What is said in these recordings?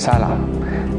سلام.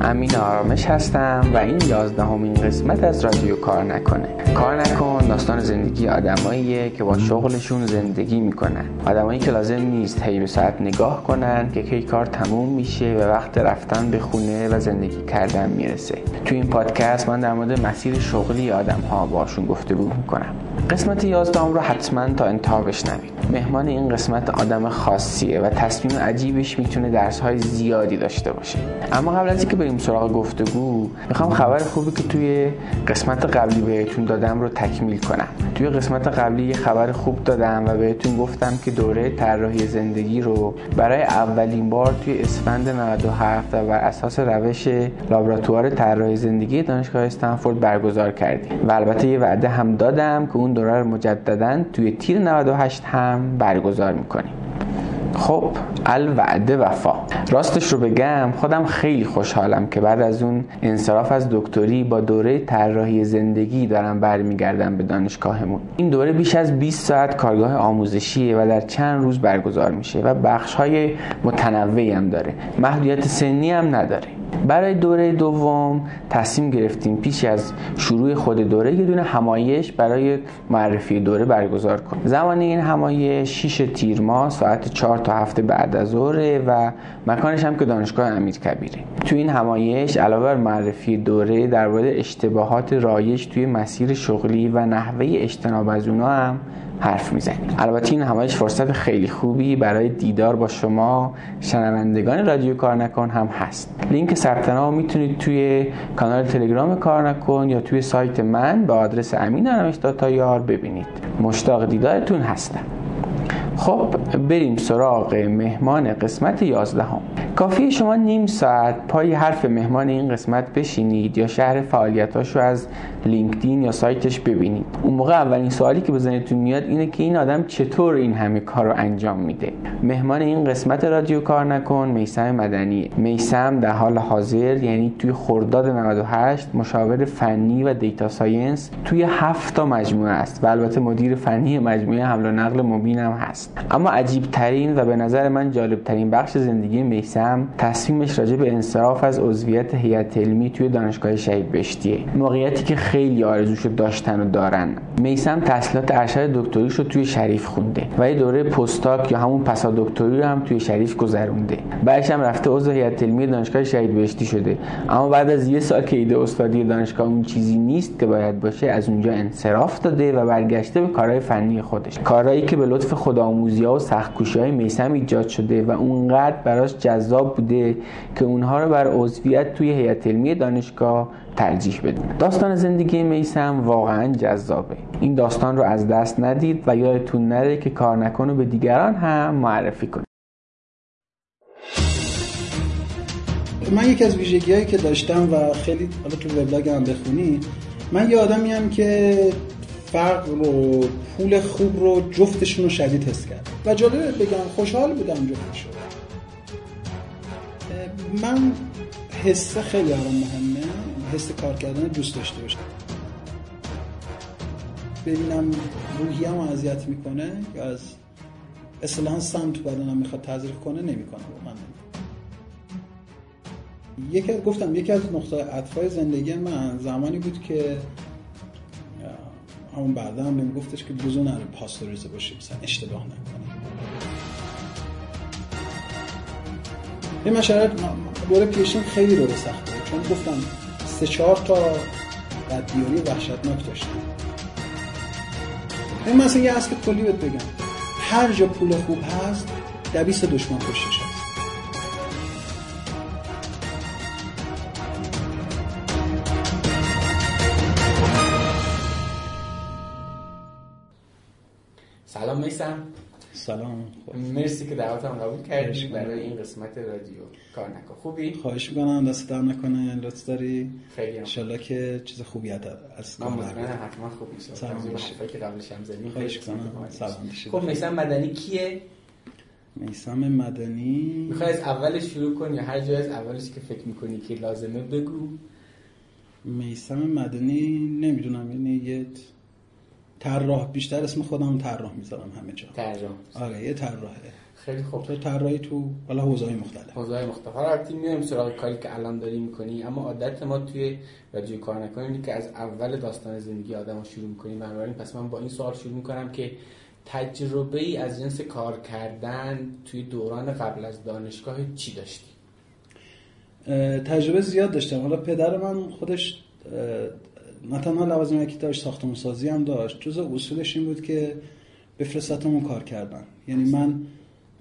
امین آرامش هستم و این یازدهمین قسمت از رادیو کار نکنه. کار نکن داستان زندگی آدماییه که با شغلشون زندگی می‌کنن. آدمایی که لازم نیست هی به ساعت نگاه کنن که کی کار تموم میشه و وقت رفتن به خونه و زندگی کردن می‌رسه. تو این پادکست من در مورد مسیر شغلی آدم ها باشون گفتگو می‌کنم. قسمت یازدهم رو حتما تا انتها بشنوید. مهمان این قسمت آدم خاصیه و تصمیم عجیبش می‌تونه درس های زیادی داشته باشه. اما قبل از اینکه بریم سراغ گفتگو می‌خوام خبر خوبی که توی قسمت قبلی بهتون دادم رو تکمیل کنم. توی قسمت قبلی یه خبر خوب دادم و بهتون گفتم که دوره طراحی زندگی رو برای اولین بار توی اسفند 97 و بر اساس روش لابراتوار طراحی زندگی دانشگاه استنفورد برگزار کردیم. و البته یه وعده هم دادم که دوره رو مجددا توی تیر 98 هم برگزار می‌کنیم. خب الوعده وفا. راستش رو بگم خودم خیلی خوشحالم که بعد از اون انصراف از دکتری با دوره طراحی زندگی دارم برمیگردم به دانشگاهمون. این دوره بیش از 20 ساعت کارگاه آموزشیه و در چند روز برگزار میشه و بخش های متنوعی هم داره. محدودیت سنی هم نداره. برای دوره دوم تصمیم گرفتیم پیش از شروع خود دوره یه دونه همایش برای معرفی دوره برگزار کنیم. زمان این همایش 6 تیر ماه ساعت 4 تا هفته بعد از ظهر و مکانش هم که دانشگاه امیر کبیره تو این همایش علاوه بر معرفی دوره در مورد اشتباهات رایج توی مسیر شغلی و نحوه اجتناب از اونها هم حرف می‌زنیم البته این همایش فرصت خیلی خوبی برای دیدار با شما شنوندگان رادیو کار نکن هم هست. لینک ثبت نام می‌تونید توی کانال تلگرام کار نکن یا توی سایت من به آدرس یار ببینید. مشتاق دیدارتون هستم. خب بریم سراغ مهمان قسمت 11 هم. کافیه شما نیم ساعت پای حرف مهمان این قسمت بشینید یا شرح فعالیتاش رو از لینکدین یا سایتش ببینید. اون موقع اولین سوالی که به ذهنتون میاد اینه که این آدم چطور این همه کار رو انجام میده. مهمان این قسمت رادیو کار نکن میسم مدنی. میسم در حال حاضر یعنی توی خرداد 98 مشاور فنی و data science توی هفت تا مجموعه است و البته مدیر فنی مجموعه حمل و نقل مبین هم هست. اما عجیب ترین و به نظر من جالب ترین بخش زندگی میسم تصمیمش راجع به انصراف از عضویت هیئت علمی توی دانشگاه شهید بهشتیه. موقعیتی که خیلی آرزوشو داشتن و دارن. میسم تحصیلات ارشد دکتریش رو توی شریف خونده و یه دوره پستاک یا همون پسا دکتری رو هم توی شریف گذرونده. بعدش هم رفته عضو هیئت علمی دانشگاه شهید بهشتی شده. اما بعد از یه سال که ایده استادی دانشگاه اون چیزی نیست که باید باشه از اونجا انصراف داده و برگشته به کارهای فنی خودش. کارهایی که به لطف خودآموزی ها و سختکوشی های میسم ایجاد شده و اونقدر براش جذاب بوده که اونها رو بر عضویت توی هیئت علمی دانشگاه ترجیح بدونه داستان زندگی میسم واقعا جذابه. این داستان رو از دست ندید و یادتون نره که کار نکنه به دیگران هم معرفی کنید. من یکی از ویژگی هایی که داشتم و خیلی حالا تو وبلاگ هم بخونی من یه آدمی هم که فرق رو پول خوب رو جفتشون رو شدید حس کرد. و جالبه بگم خوشحال بودم جفتشون. من حس خیلی برام مهمه حس کار کردن دوست داشته باشم. ببینم روحیم رو اذیت می‌کنه یا از اصطلاحا سم تو بدنم می‌خواد تزریق کنه؟ نمی‌کنه من یکی گفتم یکی از نقطه عطفای زندگی من زمانی بود که همون بعدا هم نمیگفتش که لزوم نره پاستوریزه باشی مثلا اشتباه نکنه یه مشارت دوره پیشین خیلی رو سخته. چون گفتم سه چهار تا بدبیاری وحشتناک داشتم. این مثلا یه اصل کلی بهت بگم. هر جا پول خوب هست دویست دشمن پشتش هست. سلام میسم. سلام. مرسی که دعوتم قبول کردی برای این قسمت رادیو کار نکن خوبی؟ خواهش می‌کنم دست در نکنه لطف داری. خیلی ان که چیز خوبی از من مطمئنم حتما خوب میشه سلام که قبلش هم زدیم خواهش می‌کنم. سلام خب میسم مدنی کیه؟ میسم مدنی. می‌خوای از اولش شروع کنی یا هر جای از اولش که فکر می‌کنی که لازمه بگو؟ میسم مدنی نمی‌دونم یعنی یه طراح بیشتر اسم خودم طراح می‌ذارم همه جا. طراح. آره یه طراحه. خیلی خوب. تو طراحی تو حالا حوزه‌های مختلف. حوزه‌های مختلف. حالا البته میایم سراغ کاری که الان داری می‌کنی اما عادت ما توی رادیو کار نکنیم که از اول داستان زندگی آدم شروع می‌کنیم. بنابراین پس من با این سوال شروع می‌کنم که تجربه ای از جنس کار کردن توی دوران قبل از دانشگاه چی داشتی؟ تجربه زیاد داشتم. حالا پدر من خودش نه تنها لوازم داشت ساختمون سازی هم داشت. جز اصولش این بود که بفرستتمون کار کردن. یعنی من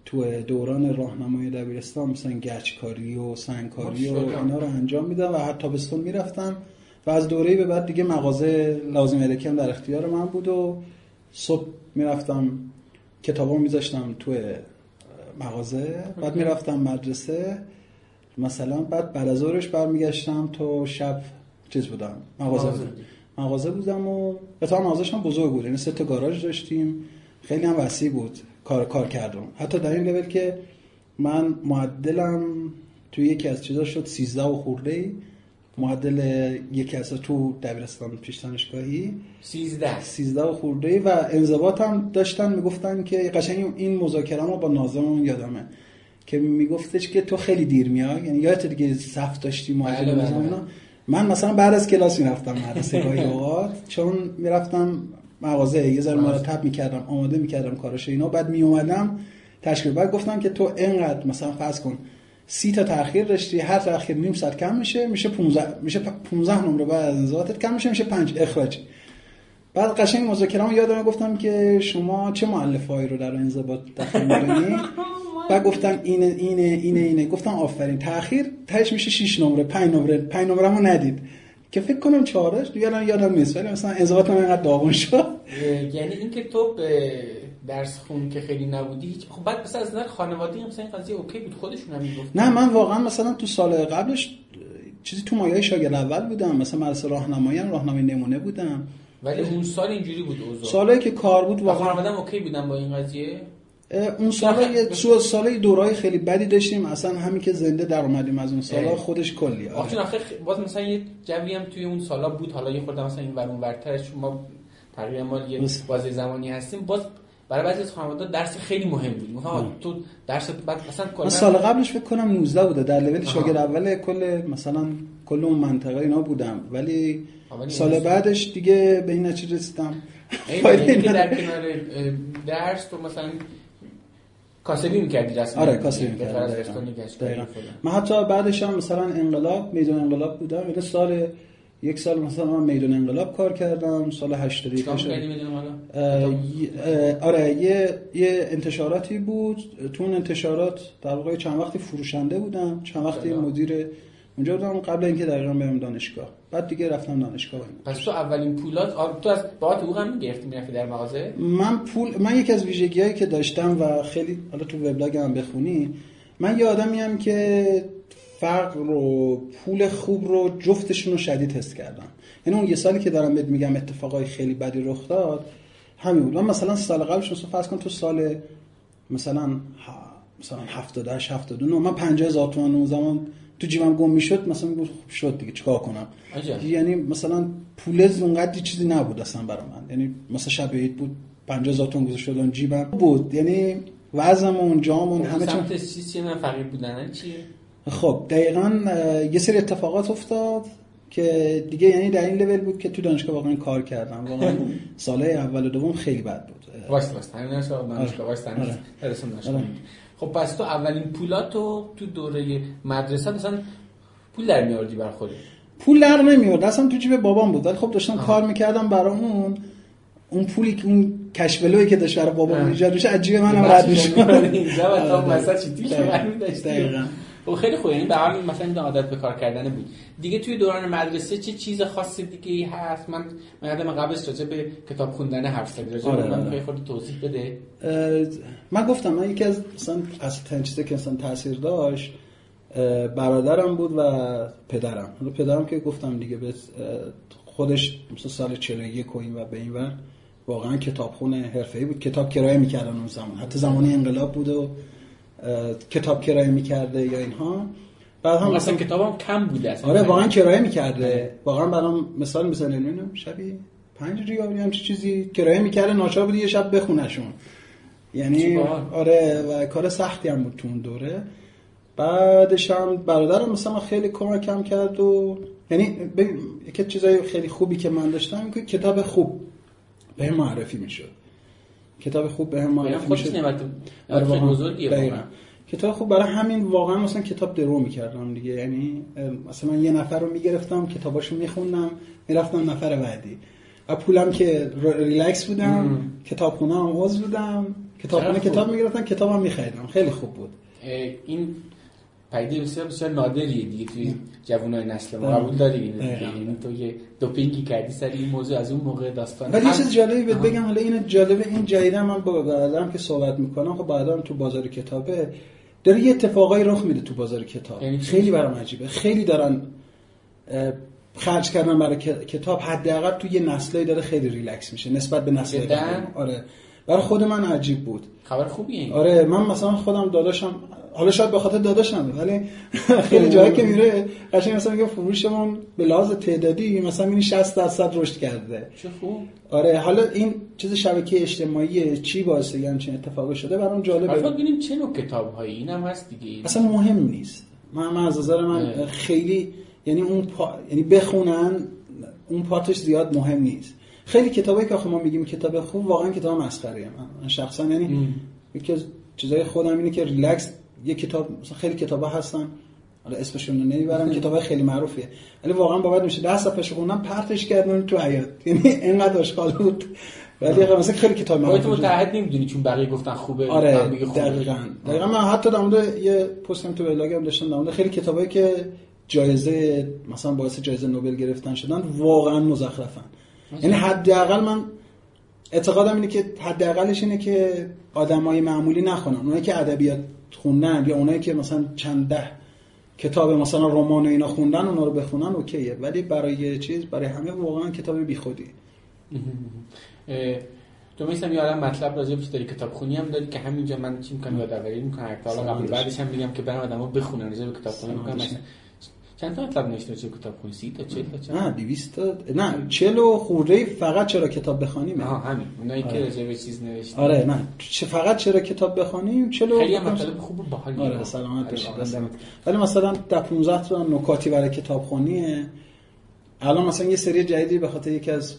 تو دوران راهنمای دبیرستان مثلا گچکاری و سنگکاری و اینا رو انجام میدم و حتی تابستون می‌رفتم و از دوره به بعد دیگه مغازه لازم هم در اختیار من بود و صبح می‌رفتم کتابا میذاشتم تو مغازه بعد می‌رفتم مدرسه. مثلا بعد بعد از ظهرش برمیگشتم تا شب چیز بودم مغازه بودم. مغازه بودم و به مغازش هم بزرگ بود یعنی سه تا گاراژ داشتیم. خیلی هم وسیع بود کار کار کردم. حتی در این لول که من معدلم توی یکی از چیزا شد 13 و خورده ای. معدل یکی از تو دبیرستان پیش دانشگاهی. 13 13 و خورده ای و انضباط داشتن می‌گفتن که قشنگ این مذاکره با ناظممون یادمه. که میگفتش که تو خیلی دیر میای یعنی یادت دیگه صف داشتی معلم بله. من مثلا بعد از کلاس می‌رفتم مدرسه گاهی اوقات چون می‌رفتم مغازه یه ذره مرتب می‌کردم آماده می‌کردم کارش اینا. بعد میومدم تشکیل. بعد گفتم که تو اینقدر مثلا فرض کن سی تا تاخیر داشتی هر تاخیر نیم ساعت کم میشه میشه 15 میشه 15 نمره بعد از انضباطت کم میشه میشه 5 اخراج. بعد قشنگ مذاکره‌ام یادم گفتم که شما چه مؤلفه‌ای رو در انضباط داخل می‌کنید بعد گفتم اینه اینه اینه اینه. گفتم آفرین. تاخیر تهش میشه 6 نمره 5 نمره. 5 نمرهمو ندید. که فکر کنم چهارش یادم یادم نیست. ولی مثلا انضباط من اینقدر داغون شد. یعنی اینکه تو به درس خون که خیلی نبودی هیچ خب بعد مثلا از نظر خانوادگی مثلا این قضیه okay بود. خودشون هم می‌گفت نه من واقعا مثلا تو سال قبلش چیزی تو مایه شاگرد اول بودم. مثلا مدرسه راهنمایی راهنمای نمونه بودم. ولی اون سال اینجوری بود اوضاع. سالی که کار بود واقعا okay بودن با این قضیه؟ اون سال یه سری دورای خیلی بدی داشتیم. اصلا همین که زنده در اومدیم از اون سالا خودش کلی آخه آخه باز مثلا یه جوی هم توی اون سالا بود. حالا یه خورده مثلا این ور اون ورترش ما تقریبا ما یه بازی زمانی هستیم. باز برای بعضی از خانواده درس خیلی مهم بود. مثلا تو درس بعد مثلا کلا سال قبلش فکر کنم 19 بوده. در لول شاگرد اول کل مثلا کل اون منطقه اینا بودم. ولی سال بعدش دیگه به این نتیجه رسیدم. در کنار درس تو مثلا کاسبی می‌کردی رسمی؟ آره کاسبی می‌کردم من حتی بعدش هم مثلا انقلاب میدون انقلاب بودم. یعنی سال یک سال مثلا من میدون انقلاب کار کردم. سال 81 آره یه یه انتشاراتی بود. تو اون انتشارات در واقع چند وقتی فروشنده بودم. چند وقتی مدیر اونجا بودم قبل اینکه دقیقا برم دانشگاه. بعد دیگه رفتم دانشگاه. پس تو اولین پولات تو از بابات حقوق هم می‌گرفتی می‌رفتی در مغازه؟ من پول من یکی از ویژگیایی که داشتم و خیلی حالا تو وبلاگ هم بخونی من یه آدمی هم که فرق رو پول خوب رو جفتشون رو شدید تست کردم. یعنی اون یه سالی که دارم بهت میگم اتفاقای خیلی بدی رخ داد همین بود. من مثلا سال قبلش مثلا فرض کن تو سال مثلا مثلا 78 79 من 50000 تومان اون زمان تو جیبم گم می‌شد مثلا خب شد دیگه چیکار کنم؟ عجب. یعنی مثلا پول اونقدر چیزی نبود اصلا برای من. یعنی مثلا شب عید بود 50000 تومان گذاشته شدم جیبم. بود. یعنی وزنمون جامون همه چون سمت چیزی من فقیر بودن چیه؟ خب دقیقا یه سری اتفاقات افتاد که دیگه یعنی در این لول بود که تو دانشگاه واقعا کار کردم. واقعا ساله اول و دوم خیلی بد بود. واسه واسه همین دانشگاه واسه دانشگاه خب پس تو اولین پولاتو تو دوره مدرسه مثلا پول در میاردی بر خودت؟ پول در نمیارد اصلا تو جیب بابام بود. ولی خب داشتم کار می‌کردم برای اون. اون پولی که اون کشبلوی که داشت برای بابام ایجاد میشه عجیب منم رد میشه اینجا مثلا چی خب خیلی خوبه. یعنی به حال مثلا این عادت به کار کردن بود. دیگه توی دوران مدرسه چه چیز خاصی دیگه ای هست؟ من من یادم قبلش راجع به کتاب خوندن حرف زدی. راجع آره، آره. خود توضیح بده. من گفتم من یکی از مثلا از چیزی که مثلا تاثیر داشت برادرم بود و پدرم. حالا پدرم که گفتم دیگه به خودش مثلا سال 41 و این و به این ور واقعا کتابخونه حرفه‌ای بود. کتاب کرایه می‌کردن اون زمان. حتی زمانی انقلاب بود و کتاب کرایه می‌کرده یا اینها. بعد هم مثلا کتابم کم بوده اصلا. آره واقعا کرایه می‌کرده. واقعا برام مثال می‌زنه. نمی‌دونم شبی 5 ریال هم چیزی کرایه می‌کرده. ناچار بودی یه شب بخونهشون. یعنی آره و کار سختی هم بود تو اون دوره. بعدش هم برادرم مثلا خیلی کمکم کرد و یعنی یکی چیزای خیلی خوبی که من داشتم که کتاب خوب به معرفی می‌شد. کتاب خوب به هم معرفی می‌شد آره کتاب خوب برای همین واقعا مثلا کتاب درو می‌کردم دیگه. یعنی مثلا من یه نفر رو می‌گرفتم کتاباشو میخوندم می‌رفتم نفر بعدی. و پولم که ریلکس بودم کتاب خونه هم بودم کتاب خونه کتاب می‌گرفتم کتابم میخریدم. خیلی خوب بود. این پدیده بسیار بسیار نادریه دیگه توی جوانای نسل ما. قبول داری یعنی تو یه دوپینگی کردی سر این موضوع از اون موقع داستان ولی یه چیز جالبی بهت بگم حالا این جالبه این جدیدا من با بعدم که صحبت می‌کنم خب بعدا تو بازار کتابه داره یه اتفاقایی رخ میده تو بازار کتاب. یعنی خیلی برام عجیبه. خیلی دارن خرج کردن برای کتاب حداقل تو یه نسلی داره خیلی ریلکس میشه نسبت به نسل آره. برای خود من عجیب بود. خبر خوبیه آره من مثلا خودم داداشم حالا شاید به خاطر داداشم ولی خیلی جایی که میره قشنگ مثلا میگه فروشمون به لحاظ تعدادی مثلا این 60 درصد رشد کرده. چه خوب. آره حالا این چیز شبکه اجتماعی چی باعث یه همچین اتفاقی شده؟ برام جالبه. حالا ببینیم چه نوع کتاب‌هایی؟ اینم هست دیگه. اصلا مهم نیست. من, من از نظر من خیلی یعنی اون پا... یعنی بخونن اون پاتش زیاد مهم نیست. خیلی کتابایی که ما میگیم کتاب خوب واقعا کتاب مسخره من شخصا یعنی یکی از چیزای خودم اینه که ریلکس یه کتاب مثلا خیلی کتابا هستن. حالا اسمشون رو نمی‌برم کتاب خیلی معروفیه. ولی واقعا باید میشه 10 صفحه خوندم پرتش کردن تو حیات یعنی اینقدر اشغال بود. ولی مثلا خیلی کتاب معروفه تو متعهد نمی‌دونی چون بقیه گفتن خوبه آره دقیقاً. دقیقاً من حتی در مورد یه پستم تو بلاگم داشتم در مورد خیلی کتابایی که جایزه مثلا باعث جایزه نوبل گرفتن شدن واقعا مزخرفن. یعنی حداقل من اعتقادم اینه که حداقلش اینه که آدمای معمولی نخونن. اونایی که ادبیات خوندن یا اونایی که مثلا چند ده کتاب مثلا رمان اینا خوندن اونا رو بخونن اوکیه. ولی برای چیز برای همه واقعا کتاب بیخودی. تو میسم یادم مطلب راجع به داری کتاب خونی هم داری که همینجا من چی می‌کنم یادآوری می‌کنم حالا قبل بعدش هم میگم که برای آدم‌ها بخونن راجع به کتاب خونی می‌کنم چند تا مطلب نوشته چه کتاب خونی؟ سی تا 40 تا چند نه 200 تا. نه 40 و خورده فقط چرا کتاب بخونیم آها همین. اونایی که راجع به چیز نوشته آره نه. چه فقط چرا کتاب بخونیم 40 خیلی مطلب خوب و باحالی آره سلامت باشید ولی مثلا در 15 تا نکاتی برای کتاب خونیه. الان مثلا یه سری جدیدی به خاطر یکی از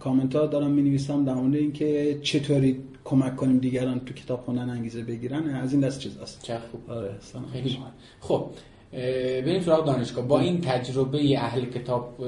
کامنت ها دارم می نویسم در مورد اینکه چطوری کمک کنیم دیگران تو کتاب خوندن انگیزه بگیرن. از این دست چیز است چه خوب. آره خیلی خب بریم سراغ دانشگاه. با این تجربه اهل کتاب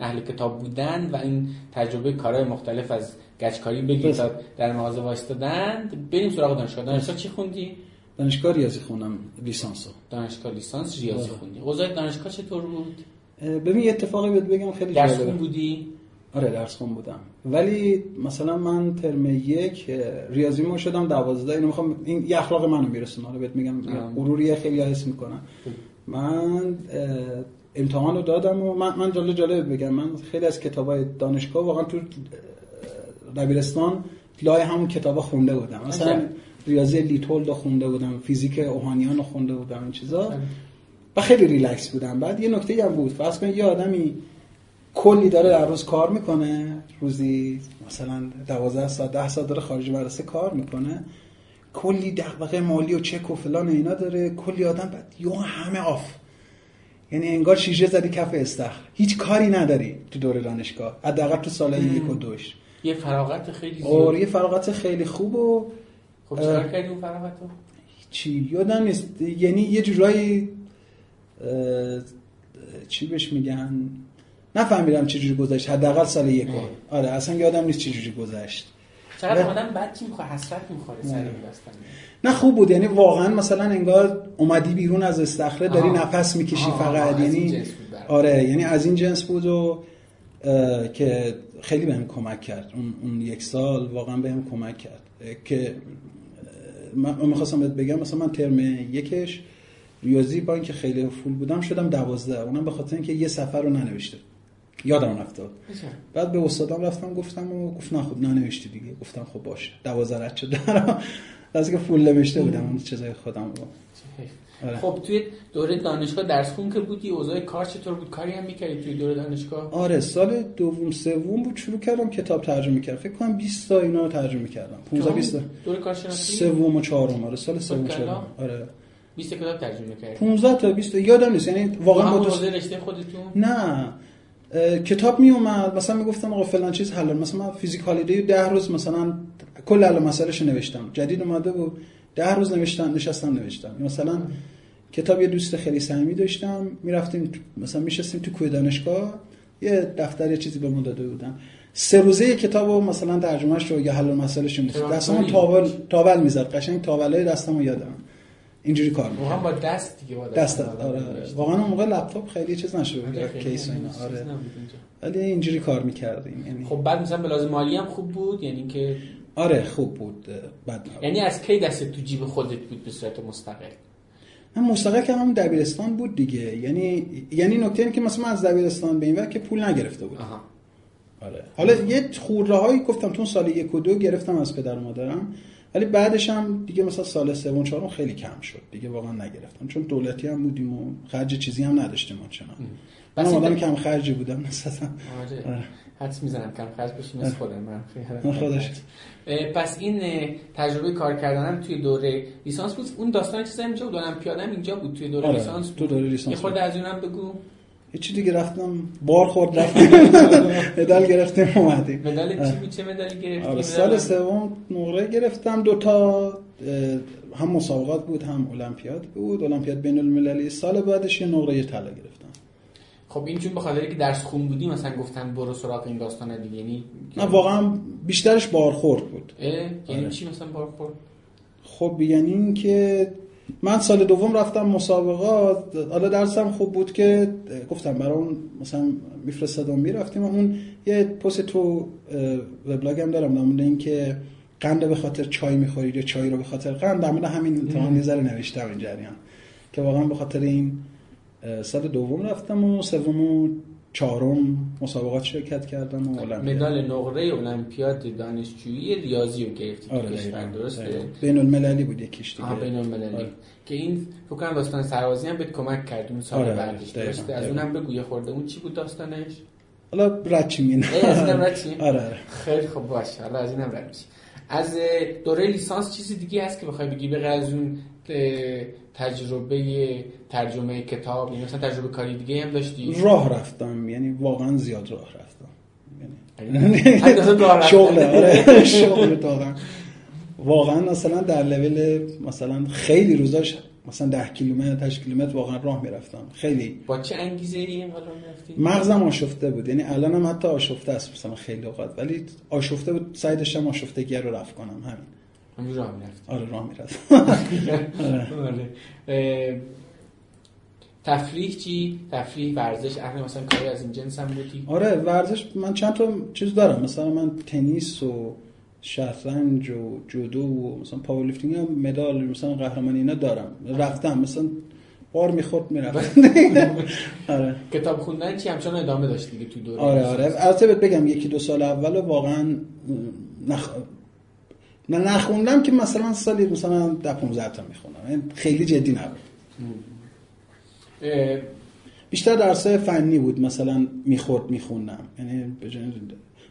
اهل کتاب بودن و این تجربه کارهای مختلف از گچکاری بگیر تا در مغازه وایستادن بریم سراغ دانشگاه. دانشگاه چی خوندی؟ دانشگاه ریاضی خوندم لیسانسو. دانشگاه لیسانس ریاضی بله. خوندی. اوضاع دانشگاه چطور بود؟ ببین یه اتفاقی بهت بگم خیلی درس خون بودی؟ آره درس خون بودم. ولی مثلا من ترم یک ریاضی ما شدم 12 اینو می‌خوام این یه اخلاق منو میرسونه. رو بهت میگم غروری خیلی حس می‌کنم من امتحان رو دادم و من, من جالب جالب بگم. من خیلی از کتاب های دانشگاه واقعا تو دبیرستان لای همون کتابا خونده بودم. مثلا ریاضی لیتهلد خونده بودم فیزیک اوهانیان خونده بودم این چیزا. و خیلی ریلکس بودم. بعد یه نکته هم بود. فرض کن یه آدمی کلی داره در روز کار می‌کنه روزی مثلا 12 ساعت 10 ساعت داره خارج مدرسه کار می‌کنه. کلی دغدغه مالی و چک و فلان اینا داره. کلی آدم بعد یو همه آف. یعنی انگار شیشه زدی کف استخر. هیچ کاری نداری تو دور دانشگاه. حداقل تو سال یک و دوش. یه فراغت خیلی زیاد. آره یه فراغت خیلی خوب و خب چرا کردی اون فراغت رو چی؟ یادم نیست. یعنی یه جورایی چی بهش میگن؟ نفهمیدم چجوری گذشت. حداقل سال یک آره اصلا یادم نیست چجوری گذشت. چقدر آدم بد می‌خواد حسرت می‌خوره سر این نه خوب بود. یعنی واقعا مثلا انگار اومدی بیرون از استخره داری نفس می‌کشی فقط. یعنی آره یعنی از این جنس بود و که خیلی بهم کمک کرد. اون, اون یک سال واقعا بهم کمک کرد. که من می‌خواستم بهت بگم مثلا من ترم یکش ریاضی با اینکه خیلی فول بودم شدم دوازده. اونم به خاطر اینکه یه سفر رو ننوشته. یادم افتاد بعد به استادم رفتم گفتم و گفت نه خب ننوشتی دیگه. گفتم خب باشه. دوازده رد شد. از که فول نوشته بودم اون چیزای خودم رو. آره. خب توی دوره دانشگاه درس خون که بودی اوضاع کار چطور بود؟ کاری هم می‌کردی توی دوره دانشگاه؟ آره سال دوم سوم بود شروع کردم کتاب ترجمه کردم فکر کنم 20 تا اینا رو ترجمه کردم. 15 20 تا. دوره کارشناسی؟ سوم و چهارم. آره سال سوم کلا؟ چهارم. آره. 20 کتاب ترجمه کردی؟ 15 تا 20 تا. یادم نیست. یعنی واقعا با دوست رشته خودتون؟ نه. کتاب می اومد مثلا می‌گفتم آقا فلان چیز حل مثلا من فیزیک هالیدی رو 10 روز مثلا کل حل مسائلش نوشتم. جدید اومده بود 10 روز نوشتم نشستم نوشتم. مثلا کتاب یه دوست خیلی صمیمی داشتم می‌رفتیم مثلا میشستیم تو کوه دانشگاه یه دفتر یه چیزی به ما داده بودن. سه روزه یه کتاب رو مثلا ترجمهش رو یا حل مسائلش رو تراکتوری. دستم تاول تاول می‌زد. قشنگ تاولای دستم رو یادم اینجوری کار می‌کرد. واقعا با دست دیگه با دست آدم آره. واقعا اون موقع لپتاپ خیلی چیز نشده بود کیس و اینا. آره. ولی اینجوری کار می‌کردیم یعنی خب بعد مثلا به لازم مالی هم خوب بود؟ یعنی که آره خوب بود. نبود. یعنی از کی دست تو جیب خودت بود به صورت مستقل؟ من مستقل که همون دبیرستان بود دیگه. یعنی یعنی نکته اینه که مثلا من از دبیرستان به این وقت که پول نگرفته بودم. آره. حالا یه خورده هایی گفتم تو سال یک و دو گرفتم از پدر و مادرم. ولی بعدش هم دیگه مثلا سال سوم چهارم خیلی کم شد. دیگه واقعا نگرفتم. چون دولتی هم بودیم و خرج چیزی هم نداشتیم آنچنان. من آدم کم خرجی بودم. نسبتا آره. آره. حدس می‌زنم کم خرج بشی مثل خودم. من خیلی خودش. پس این تجربه کار کردنم توی دوره لیسانس بود. اون داستان چیزا اینجا بود. المپیادم اینجا بود توی دوره آره، لیسانس تو دوره لیسانس یه خورده بود. از اونم بگو. یه چی دیگه رفتم بار خورد رفتیم مدال گرفتیم اومدیم. مدال چی بود؟ چه مدالی گرفتی آره سال؟ سوم نقره گرفتم. دوتا هم مسابقات بود هم المپیاد بود. المپیاد بین المللی. سال بعدش یه نقره طلا گرفتم. خب این چون به خاطر که درس خون بودی مثلا گفتن برو سراغ این داستان دیگه یعنی نه واقعا بیشترش بارخورد بود؟ یعنی آره. چی مثلا بار خورد؟ خب یعنی این که من سال دوم رفتم مسابقات. حالا درسم خوب بود که گفتم برای اون مثلا میفرستادم می‌رفتیم اون یه پست تو وبلاگم دارم در مورد اینکه قند به خاطر چای می‌خورید یا چای رو به خاطر قند در مورد همین امتحان ذره نوشتم این جریان که واقعا به خاطر این سال دوم رفتم و سوم و چهارم مسابقات شرکت کردم و. مدال نقره المپیاد دانشجویی ریاضی رو گرفتی تو آره کشور دقیقاً. درسته دقیقاً. بین المللی بود یکیش دیگه بین المللی آره. که این فکر کنم داستان سربازی هم بهت کمک کرد اون سال آره، آره، بعدش درسته از. اونم بگو یه خورده اون چی بود داستانش حالا می‌بینی؟ ای، از اینم؟ آره آره خیلی خوب باشه حالا از اینم میشی از دوره لیسانس چیزی دیگه هست که بخوای بگی به از اون تجربه ترجمه کتاب یعنی مثلا تجربه کاری دیگه هم داشتی؟ راه رفتم یعنی واقعا زیاد راه رفتم. یعنی. شغل آره شغل واقعا مثلا در لول مثلا خیلی روزاش مثلا 10 کیلومتر 8 کیلومتر واقعا راه می‌رفتم. خیلی با چه انگیزه ای اینقدر می‌رفتی؟ مغزم آشفته بود. یعنی الانم حتی آشفته است مثلا خیلی اوقات. ولی آشفته بود سعی داشتم آشفتگی رو رفع کنم. همین. همین راه می‌رفتی. آره راه می‌رفتم. آره. تفریح چی؟ تفریح ورزش. اهل مثلا کاری از این جنس هم بودی؟ آره ورزش من چند تا چیز دارم. مثلا من تنیس و شطرنج و جودو و مثلا پاور لیفتینگ هم مدال مثلا قهرمانی اینا دارم. رفتم مثلا بار می‌خورد می‌رفتم. آره. کتاب خوندن چی همچنان ادامه داشت دیگه تو دوره؟ آره آره. البته بهت بگم یکی دو سال اول واقعا نخ... نه نخوندم که مثلا سالی مثلا ده 15 تا می‌خونم. خیلی جدی نبود. بیشتر درسای فنی بود مثلا می‌خورد میخوندم. یعنی به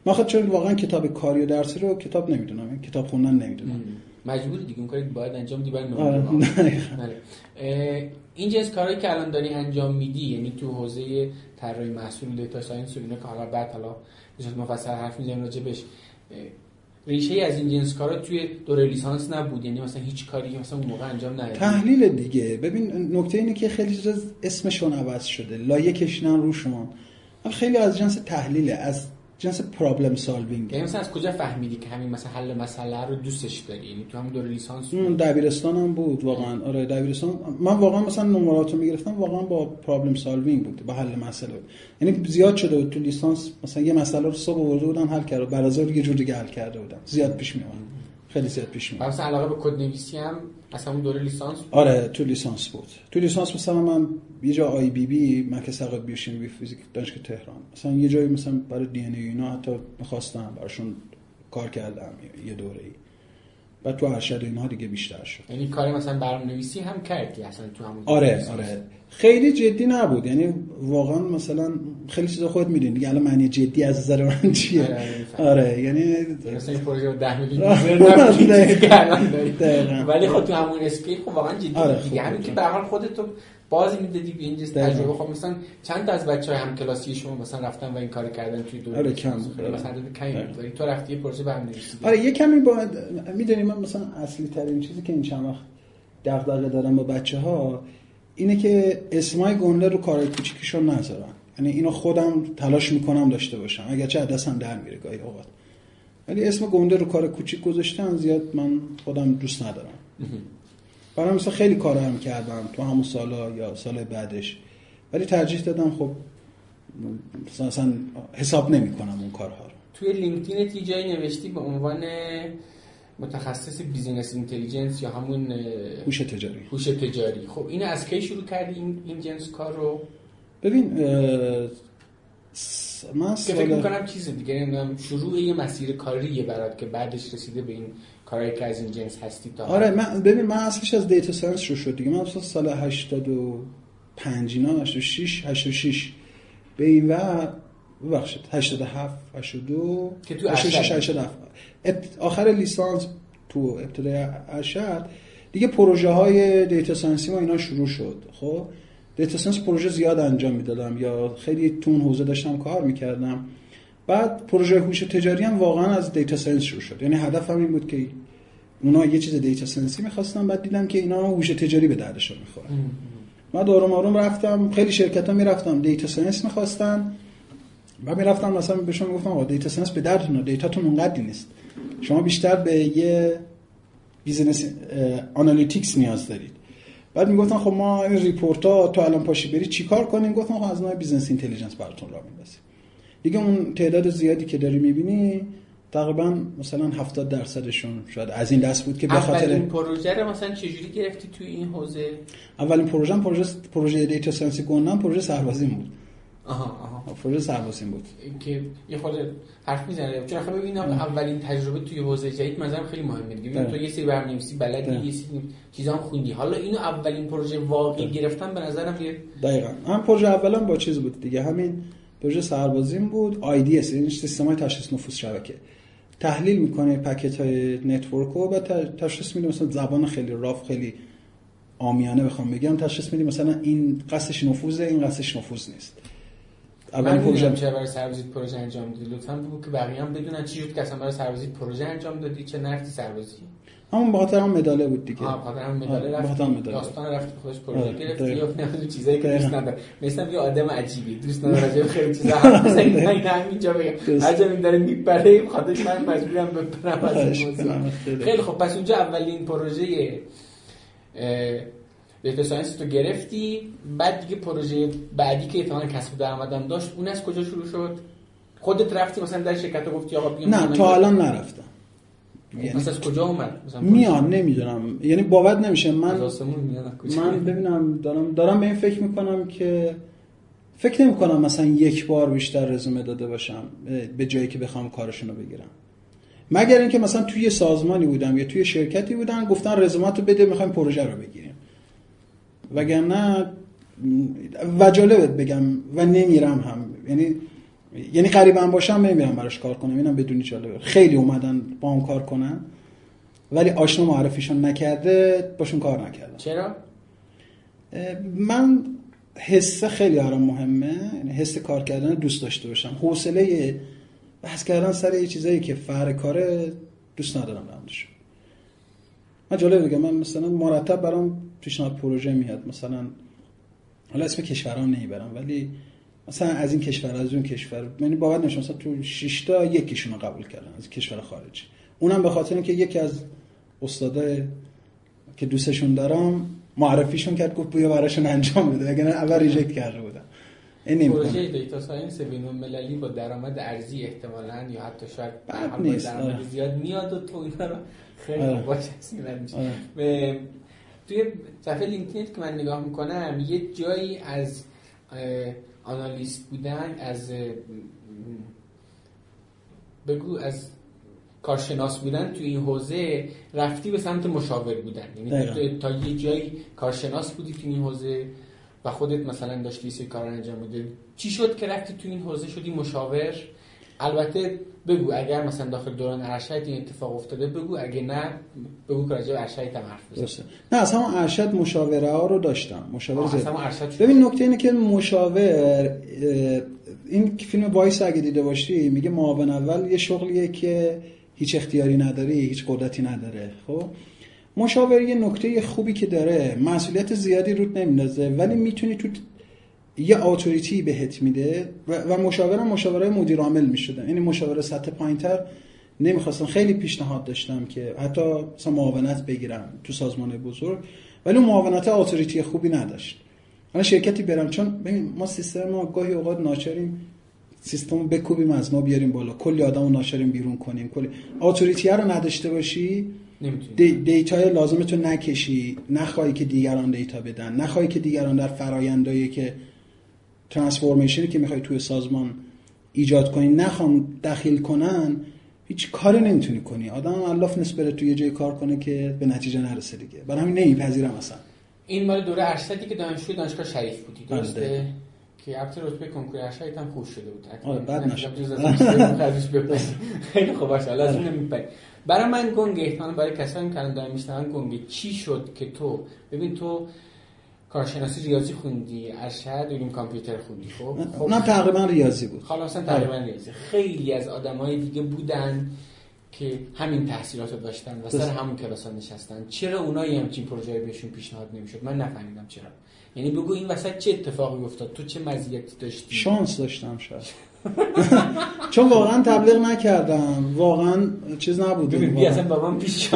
من خود چون واقعا کتاب کاری و درسی رو کتاب نمی‌دونم یعنی کتاب خوندن نمی‌دونم. مجبوری دیگه اون کاری باید انجام. آره. اه، این جنس کارهایی که الان داری انجام میدی یعنی تو حوزه طراحی محصول data science و اینا که حالا بعد حالا مفصل حرف می‌زنیم راجبش اه، ریشه از این جنس کارا توی دوره لیسانس نبود. یعنی مثلا هیچ کاری که مثلا اون موقع انجام ندادی. تحلیل دیگه. ببین نکته اینه که خیلی چیزا اسمشون عوض شده. لایه کشیدن روشون خیلی از جنس تحلیله. از جنس problem solving یعنی مثلا از کجا فهمیدی که همین مثلا حل مسئله رو دوستش داری؟ یعنی تو همون دوره لیسانس اون دبیرستان هم بود واقعا. آره دبیرستان. من واقعا مثلا نمرات رو می‌گرفتم واقعا با problem solving بود با حل مسئله. یعنی زیاد شده بود تو لیسانس مثلا یه مسئله رو صبح آورده بودن حل کرده ظهر یه جور دیگه حل کرده بودم. زیاد پیش میومد خیلی زیاد پیش میومد مثلا علاقه به کد نویسی هم اصلا اون دوره لیسانس بود؟ آره تو لیسانس بود. تو لیسانس مثلا من یه جا آی بی بی مرکز تقاعد بیوشیمی فیزیک دانشگاه تهران. مثلا یه جایی مثلا برای دی ان اینا حتی می‌خواستم براشون کار کردم یه دوره ای و تو ارشد اینها دیگه بیشتر شد. یعنی کار مثلا برنامه‌نویسی هم کردی اصلا تو همون آره آره. خیلی جدی نبود. یعنی واقعا مثلا خیلی چیزا خودت می‌دونی. دیگه الان معنی جدی از نظر من چیه؟ آره, آره, آره یعنی مثلا این پروژه 10 میلیون ولی خب تو همون اسکیل خب واقعا جدی آره دیگه. همین که به هر خودت تو باز می‌دادی به این تجربه. خب مثلا چند از بچهای هم کلاسی شما مثلا رفتن و این کار کردن توی دوره آره کم. مثلا کمی ولی تو رفتی یه پروژه برنامه‌نویسی آره یه کمی با می‌دونی من مثلا اصلی ترین چیزی که این چند وقت دغدغه دارم با بچه ها اینه که اسمای گنده رو کارهای کوچیکشون نذارن. یعنی اینو خودم تلاش می‌کنم داشته باشم. اگرچه دستم در میره گاهی اوقات. ولی اسم گنده رو کار کوچیک گذاشتن زیاد من خودم دوست ندارم. برای مثلا خیلی کار هم کردم تو همون سالا یا سال بعدش. ولی ترجیح دادم خب مثلا حساب نمی کنم اون کارها رو. توی لینکدین یه جایی نوشتی به عنوان متخصص business intelligence یا همون هوش تجاری. هوش تجاری. خب این از کی شروع کردی این این جنس کار رو؟ ببین من که فکر می‌کنم چیز دیگه نمی‌دونم شروع یه مسیر کاریه برات که بعدش رسیده به این کارهایی که از این جنس هستی تا آره من ببین من اصلش از data science شروع شد دیگه. من سال 85 اینا 86 86 به این و ببخشید 87 82 که تو 86 87 آخر لیسانس تو ابتدای ارشد دیگه پروژه های data science ی ما اینا شروع شد. خب؟ data science پروژه زیاد انجام می‌دادم یا خیلی تو اون حوزه داشتم کار می‌کردم. بعد پروژه هوش تجاری هم واقعا از data science شروع شد. یعنی هدفم این بود که اونا یه چیز data science ی می‌خواستم بعد دیدم که اینا هوش تجاری به دردشون می‌خوره. من دارم آروم رفتم خیلی شرکت ها می‌رفتم data science می‌خواستن. و می‌رفتم مثلا بهشون گفتم آقا data science به دردتون data تون اونقدری نیست. شما بیشتر به یه business analytics نیاز دارید. بعد می‌گفتن خب ما این report ها تو الان پاشی بری چیکار کنیم؟ گفتم خب از نوع business intelligence براتون راه میندازیم. دیگه اون تعداد زیادی که داری می‌بینی تقریبا مثلا 70 درصدشون شاید از این دست بود که به خاطر اولین پروژه رو مثلا چجوری گرفتی توی این حوزه؟ اولین پروژه پروژه پروژه data science گونم پروژه سربازی بود. آها آها. پروژه سربازی بود. که یه خورده حرف می‌زنه. چون خب ببینم اولین تجربه توی حوزه جدید مثلا خیلی مهمه دیگه. ببین تو یه سری برنامه‌نویسی بلدی یه سری چیزام خوندی. حالا اینو اولین پروژه واقعی گرفتن به نظرم یه دقیقاً. هم پروژه اولم با چیز بود دیگه. همین پروژه سربازیم بود. IDS این سیستم های تشخیص نفوذ شبکه. تحلیل می‌کنه packet های network رو و تشخیص میده مثلا زبان خیلی rough خیلی عامیانه بخوام بگم تشخیص میده مثلا این قصدش نفوذه این قصدش نفوذ نیست. اول پروژه چه برای سرویس پروژه انجام دادی لطفا بگو که بقیه هم بدونن چی شد که اصلا برای سرویس پروژه انجام دادی چه نرفتی سرویسی؟ همون به خاطر هم مداله بود دیگه. آها بخاطر هم مداله رفت داستان رفت خودش پروژه گرفتی یا نه چیزایی که دوست نداره مثلا یه آدم عجیبی دوست نداره راجع خیلی چیزا حرف بزنه نه همینجا بگم. هر جا داره میپره خاطرش من مجبورم بپرم از خیلی خب پس اونجا اولین پروژه data science تو گرفتی بعد دیگه پروژه بعدی که احتمال کسب درآمدم داشت اون از کجا شروع شد؟ خودت رفتی مثلا در شرکت گفتی آقا نه تا الان نرفتم. یعنی مثلا از کجا اومد؟ میان نمی‌دونم. یعنی باور نمیشه. من میاد من ببینم دارم دارم به این فکر می‌کنم که فکر نمی کنم مثلا یک بار بیشتر رزومه داده باشم به جایی که بخوام کارشون رو بگیرم. مگر اینکه مثلا توی سازمانی بودم یا توی شرکتی بودن گفتن رزوماتو بده می‌خوایم پروژه رو بگیریم. وگرنه و جالبت بگم و نمیرم هم. یعنی یعنی قریبا باشم نمیرم براش کار کنم. اینم بدونی جالبه. خیلی اومدن با هم کار کنن ولی آشنا معرفیشون نکرده باشون کار نکردم چرا؟ من حس خیلی برام مهمه. یعنی حس کار کردن دوست داشته باشم. حوصله بحث کردن سر یه چیزایی که فر کاره دوست ندارم بهمش من جالب بگم من مثلا مرتب برام پیشنهاد پروژه میاد. مثلا حالا اسم کشورا رو نمی‌برم ولی مثلا از این کشور از اون کشور یعنی باور نمیشه مثلا تو 6 تا یکیشون رو قبول کردن از کشور خارجی. اونم به خاطر اینکه یکی از استادای که دوستشون دارم معرفیشون کرد گفت بیا براشون انجام بده. وگرنه اول reject کرده بودم. این پروژه data science بین المللی با درآمد ارزی احتمالاً یا حتی شاید درآمد زیاد میاد و تو اینا رو خیلی آره. باشه آره. توی صفحه لینکدین که من نگاه می‌کنم یه جایی از آنالیست بودن از بگو از کارشناس بودن تو این حوزه رفتی به سمت مشاور بودن. یعنی تا یه جایی کارشناس بودی تو این حوزه و خودت مثلا داشتی سه کار انجام میدی چی شد که رفتی تو این حوزه شدی مشاور؟ البته بگو اگر مثلا داخل دوران ارشد این اتفاق افتاده بگو. اگه نه بگو که راجع به ارشد هم حرف نه از همون ارشد مشاوره ها رو داشتم. مشاور ببین نکته اینه که مشاور این فیلم وایس اگه دیده باشی میگه معاون اول یه شغلیه که هیچ اختیاری نداری هیچ قدرتی نداره. خب؟ مشاور یه نکته خوبی که داره مسئولیت زیادی روت نمیندازه ولی می‌تونی تو یه authority بهت میده و, و مشاورم مشاوره مدیر عامل می‌شدن. یعنی مشاوره سطح پایینتر نمی‌خواستم. خیلی پیشنهاد داشتم که حتی مثلا معاونت بگیرم تو سازمان بزرگ ولی اون معاونت authority خوبی نداشت. من شرکتی برم چون ببین ما سیستم ما گاهی اوقات ناچاریم سیستم بکوبیم از نو بیاریم بالا. کلی آدمو ناچاریم بیرون کنیم. کلی authority رو نداشته باشی دی data ی لازم تو نکشی. نخواهی که دیگران data بدن. نخواهی که دیگران در فرایندایی که ترانسفورمیشنی که می‌خوای توی سازمان ایجاد کنی نخوام دخیل کنن هیچ کاری نمی‌تونی کنی. آدم الاف نسبت بره توی یه جای کار کنه که به نتیجه نرسه دیگه. برای همین نمیپذیرم اصلا. این مال دوره ارشدی که دانشجو دانشگاه شریف بودی درسته؟ بله. که البته رتبه کنکور ارشد هم خوش شده بود. آره بعد نشد. خیلی خوب باشه از اون نمیپری. برای من گنگ احتمال برای کسانی که الان دارن میشنون گنگ چی شد که تو؟ ببین تو کارشناسی ریاضی خوندی ارشد دوریم کامپیوتر خوندی. خب خب. نه تقریبا ریاضی بود. حالا اصلا تقریبا ریاضی. خیلی از آدمای دیگه بودن که همین تحصیلات رو داشتن و سر همون کلاس نشستن. چرا اونایی همچین پروژه بهشون پیشنهاد نمی‌شد؟ من نفهمیدم چرا. یعنی بگو این وسط چه اتفاقی افتاد؟ تو چه مزیتی داشتی؟ شانس داشتم شاید. چون واقعا تبلیغ نکردم. واقعا چیز نبود ببین اصلا با من پیش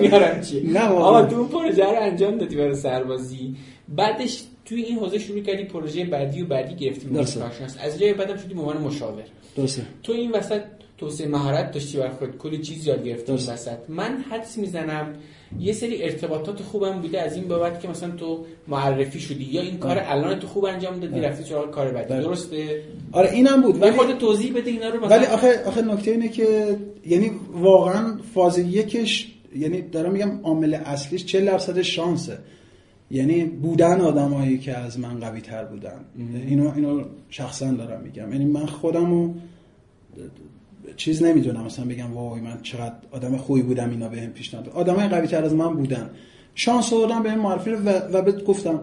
میارم چی؟ نه آقا تو اون پروژه رو انجام دادی برای سربازی. بعدش توی این حوزه شروع کردی پروژه بعدی و بعدی گرفتی از جای بعدم شدی به عنوان مشاور. درسته. تو این وسط توسعه مهارت داشتی برای خود کلی چیز یاد گرفتی وسط. من حدس می‌زنم یه سری ارتباطات خوبم بوده از این بابت که مثلا تو معرفی شدی یا این کار الان تو خوب انجام دادی رفتی چرا کار بعدی. بله. درسته؟ آره اینم بود. ولی خود توضیح بده اینا رو مثلا. ولی آخه آخه نکته اینه که یعنی واقعا فاز یکش یعنی دارم میگم عامل اصلیش 40 درصد شانسه. یعنی بودن آدمایی که از من قوی تر بودن اینو اینو شخصا دارم میگم. یعنی من خودمو چیز نمی‌دونم. مثلا بگم وای من چقدر آدم خوبی بودم اینا بهم پیشنهاد آدمای قوی تر از من بودن. شانس آوردم بهم معرفی و, و بهت گفتم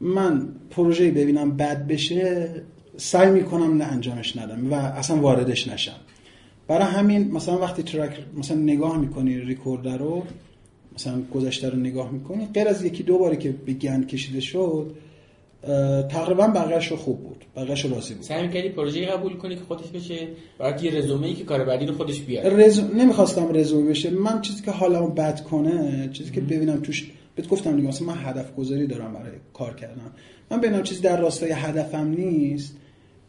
من پروژه ببینم بد بشه سعی می‌کنم نه انجامش ندم و اصلا واردش نشم. برای همین مثلا وقتی ترک مثلا نگاه می‌کنی ریکوردر رو مثلا گذشته رو نگاه می‌کنی غیر از یکی دو باری که به گند کشیده شد تقریبا بقیه‌اش رو خوب بود. بقیه‌اش راضی بود. سعی کردی پروژه قبول کنی که خودش بشه برای یه رزومه ای که کار بعدی رو خودش بیاره. رزو... نمی‌خواستم رزومه بشه. من چیزی که حالمو بد کنه چیزی که ببینم توش بهت گفتم دیگه مثلا من هدف گذاری دارم برای کار کردن. من ببینم چیزی در راستای هدفم نیست.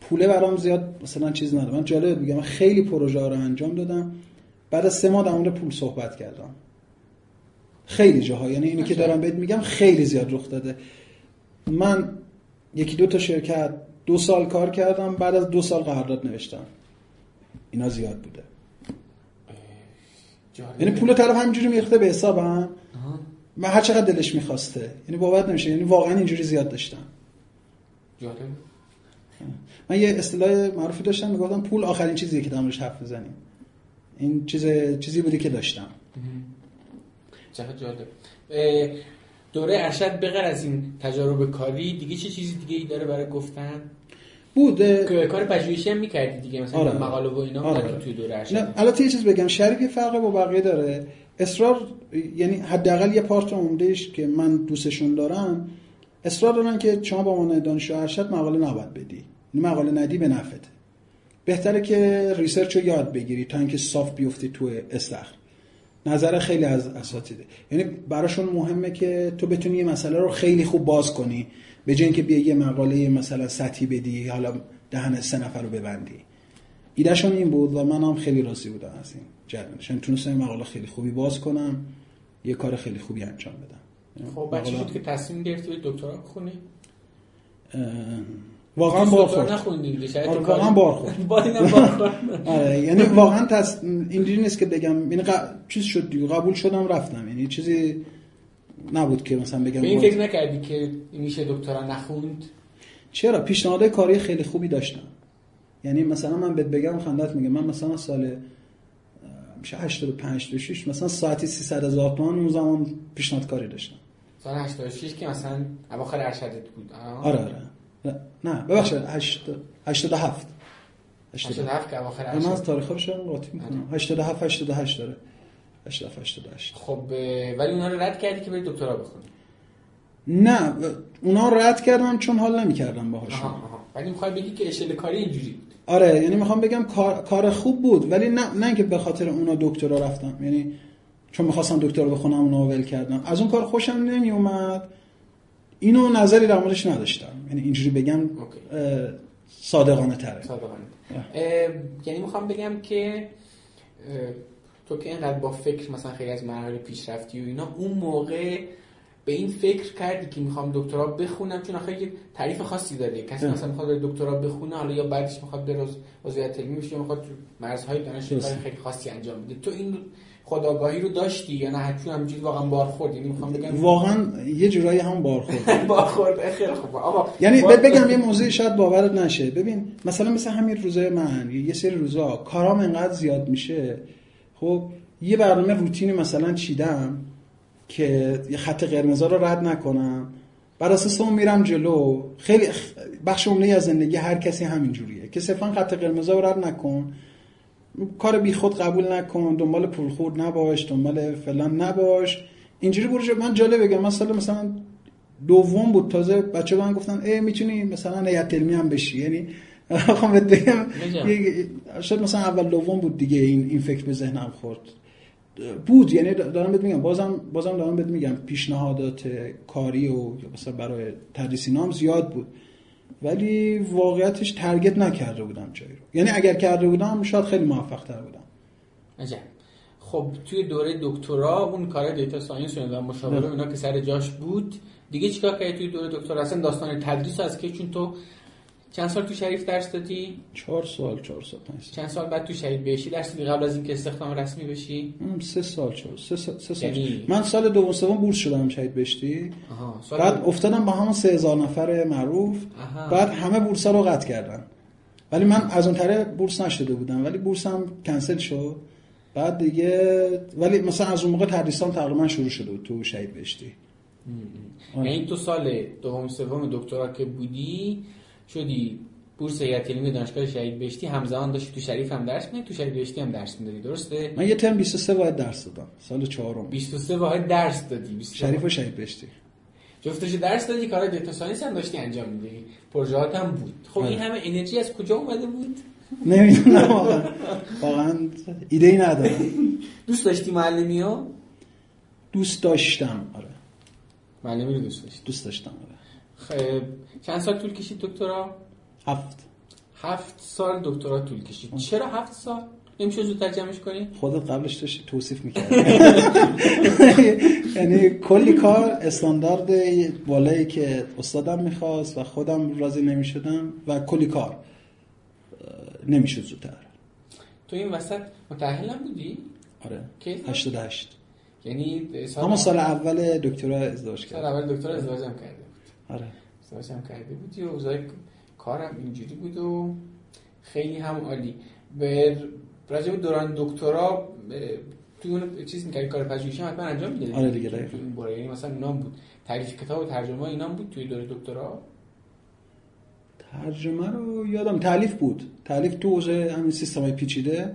پوله برام زیاد مثلا چیز ندارم من جالب بگم من خیلی پروژه ها رو انجام دادم. بعد از سه ماه در مورد پول صحبت کردم. خیلی جاها. یعنی اینی که دارم بهت میگم خیلی زیاد رخ داده. من یکی دو تا شرکت دو سال کار کردم بعد از دو سال قرارداد نوشتم. اینا زیاد بوده. یعنی پول طرف همینجوری میخته به حسابم. من هر چقدر دلش می‌خواسته. یعنی باور نمیشه. یعنی واقعا اینجوری زیاد داشتم. من یه اصطلاح معروفی داشتم می‌گفتم پول آخرین چیزیه که دارم حرف بزنیم این چیز چیزی بودی که داشتم. چه جالب دوره ارشد بغیر از این تجارب کاری دیگه چه چیزی دیگه ای داره برای گفتن؟ بود که کار پژوهشی هم می‌کردی دیگه مثلا آره. مقاله و اینا آره. توی دوره ارشد. نه البته یه چیز بگم شریف فرق با بقیه داره. اصرار یعنی حداقل یه part عمدهش که من دوستشون دارم اصرار دارن که شما با عنوان دانشجو ارشد مقاله نباید بدی. این مقاله ندی به نفعته بهتره که research رو یاد بگیری تا اینکه صاف بیفتی تو استخر نظر خیلی از اساتیده. یعنی براشون مهمه که تو بتونی یه مسئله رو خیلی خوب باز کنی به جای اینکه بیا یه مقاله مثلا سطحی بدی حالا دهن سه نفر رو ببندی. ایدهشون این بود و منم خیلی راضی بودم از این جریانش. یعنی تونستم مقاله خیلی خوبی باز کنم یه کار خیلی خوبی انجام بدم. خب بچه شد که تصمیم گرفتی به دکترا بخونی؟ واقعا تو بارخورد دکتر نخوندی دیگه شاید آره، تو واقعا کاری- بارخورد. با اینم بارخورد آره یعنی واقعا. اینجوری نیست که بگم یعنی ق... چیز شد دیگه قبول شدم رفتم یعنی چیزی نبود که مثلا بگم این. فکر نکردی که میشه دکترا نخوند چرا پیشنهادهای کاری خیلی خوبی داشتم یعنی مثلا من بهت بگم خندت میگه من مثلا سال اه، میشه 85 86 مثلا ساعتی 300 هزار تومان اون زمان پیشنهاد کاری داشتم سال 86 که مثلا اواخر ارشدت بود آه. آره آره نه- نه ببخشید 87 87 که اواخر من از تاریخ رو شدم قاطی می‌کنم. 87 88 داره. 87 88 خب ولی اونا رو رد کردی که بری دکترا بخونی؟ نه اونا رو رد کردم چون حال نمی‌کردم باهاشون. ولی می‌خوای بگی که اشل کاری اینجوری بود. آره یعنی می‌خوام بگم کار, کار خوب بود ولی نه نه اینکه به خاطر اونا دکترا رفتم. یعنی چون می‌خواستم دکترا بخونم اونا ول کردم از اون کار خوشم نمی اومد اینو نظری در موردش نداشتم. یعنی اینجوری بگم صادقانه تره. صادقانه یعنی می‌خوام بگم که تو که اینقدر با فکر مثلا خیلی از مراحل پیشرفتی و اینا اون موقع به این فکر کردی که می‌خوام دکترا بخونم؟ چون آخه یه تعریف خاصی داره کسی. مثلا می‌خواد دکترا بخونه حالا یا بعدش می‌خواد بره عضو- عضویت علمی بشه می‌خواد مرزهای. کار خیلی خاصی انجام بده. تو این خداگاهی رو داشتی یا نه؟ حتما همینجوری واقعا بارخورد. یعنی می‌خوام بگم واقعا یه جورایی هم بارخورد. بارخورد. خیلی خوب. آقا یعنی بار- بگم یه موضوعی شاید باورت نشه. ببین مثلا مثل همین روزای من یه سری روزا کارام انقدر زیاد میشه. خب یه برنامه روتینی مثلا چیدم که یه خط قرمزا رو رد نکنم. بر اساس اون میرم جلو. خیلی بخش عمده از زندگی هر کسی همین جوریه که صرفا خط قرمزا رو رد نکن. کار بی خود قبول نکن دنبال پولخورد نباش دنبال فلان نباش. اینجوری برو. من جالب بگم سال مثلا دوم بود تازه بچه من گفتن ای می‌تونی مثلا هیئت علمی هم بشی. یعنی بهت بگم شاید مثلا اول دوم بود دیگه این این فکر به ذهنم خورد. بود یعنی دارم بهت میگم بازم بازم دارم بهت میگم پیشنهادات کاری و مثلا برای تدریس اینا هم زیاد بود. ولی واقعیتش target نکرده بودم جایی رو. یعنی اگر کرده بودم شاید خیلی موفق تر بودم. عجب. خب توی دوره دکترا اون کار data science و مشاوره و اینا که سر جاش بود دیگه چیکار کردی توی دوره دکترا؟ اصلا داستان تدریس از که چون تو چند سال تو شریف درس دادی؟ چهار سال چهار سال پنج سال. چند سال بعد تو شهید بهشتی درس دادی قبل از اینکه استخدام رسمی بشی؟ من سه سال چهار سه سال, سه سال. یعنی- من سال دوم سوم بورس شدم شهید بهشتی آها سال بعد افتادم با همون سه هزار نفر معروف. آها. بعد همه بورس رو قطع کردن. ولی من از اون طریق بورس نشده بودم. ولی بورسم کنسل شد. بعد دیگه ولی مثلا از اون موقع تدریسام تقریبا شروع شده بود تو شهید بهشتی آره. یعنی تو سال دوم سوم دکترا که بودی شدی؟ بورس هیئت علمی دانشگاه شهید بهشتی همزمان داشتی تو شریف هم درس میدی تو شهید بهشتی هم درس می‌دادی درسته؟ من یه ترم 23 واحد درس دادم سال چهارم. 23 واحد درس دادی 23 شریف و شهید بهشتی. جفتش درس دادی کار data science هم داشتی انجام میدی پروژه‌هات هم بود. خب این آره. همه انرژی از کجا اومده بود؟ نمی‌دونم واقعا واقعا ایده ای ندارم. دوست داشتی معلمی ها دوست داشتم آره. معلمی رو دوست داشتی. دوست داشتم آره. خب چند سال طول کشید دکترا؟ هفت. هفت سال دکترا طول کشید. چرا هفت سال؟ نمیشه زودتر جمعش کنی؟ خودت قبلش داشتی توصیف می‌کردی. یعنی کلی کار استاندارد بالایی که استادم می‌خواست و خودم راضی نمی‌شدم و کلی کار نمی‌شد زودتر. تو این وسط متأهل هم بودی؟ آره. کی؟ 88 یعنی سال همون سال اول؟ دکترا ازدواج سال کردم. اول دکترا ازدواج هم کرده بود آره. هم کرده بودی و اوضاع کارم اینجوری بود و خیلی هم عالی. به راجع دوران دکترا تو اون چیز می‌کردی کار پژوهشی حتما انجام می‌دادی؟ آره دیگه،. تو باره. یعنی مثلا اینا هم بود. تعریف کتاب و ترجمه اینا هم بود توی دوره دکترا؟ ترجمه رو یادم تعلیف بود. تعلیف تو حوزه همین سیستم های پیچیده.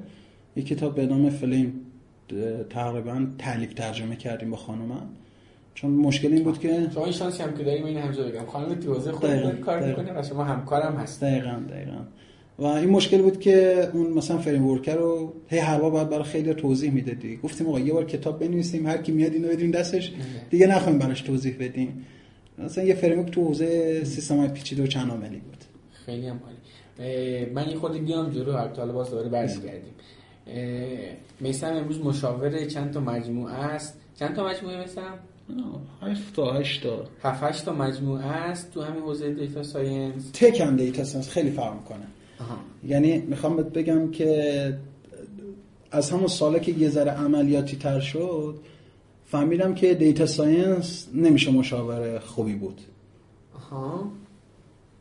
یک کتاب به نام فلیم تقریبا تعلیف ترجمه کردیم با خانمم چون مشکل این بود که شما این شانسی هم که داریم این همجا بگم. خانم تو حوزه خود دقیقاً، کار. می‌کنه و شما همکارم هست دقیقا دقیقا. و این مشکل بود که اون مثلا فریم ورکر رو هی هر بار باید برای خیلی توضیح می‌دادی گفتیم آقا یه بار کتاب بنویسیم هر کی میاد اینو بدیم دستش دیگه نخوایم براش توضیح بدیم. مثلا یه فریم تو حوزه سیستم های پیچیده و چند عاملی بود. خیلی هم عالی. من یه خود بیام جلو هر حالا باز دوباره برمیگردیم. میسم امروز مشاور چند تا مجموعه است؟ چند تا مجموعه میسم 7 تا 8 تا. 7 8 تا مجموعه است تو همین حوزه data science. تک هم data science خیلی فرق می‌کنه. یعنی می‌خوام بهت بگم که از همون سالا که یه ذره عملیاتی تر شد فهمیدم که data science نمیشه مشاور خوبی بود. آها.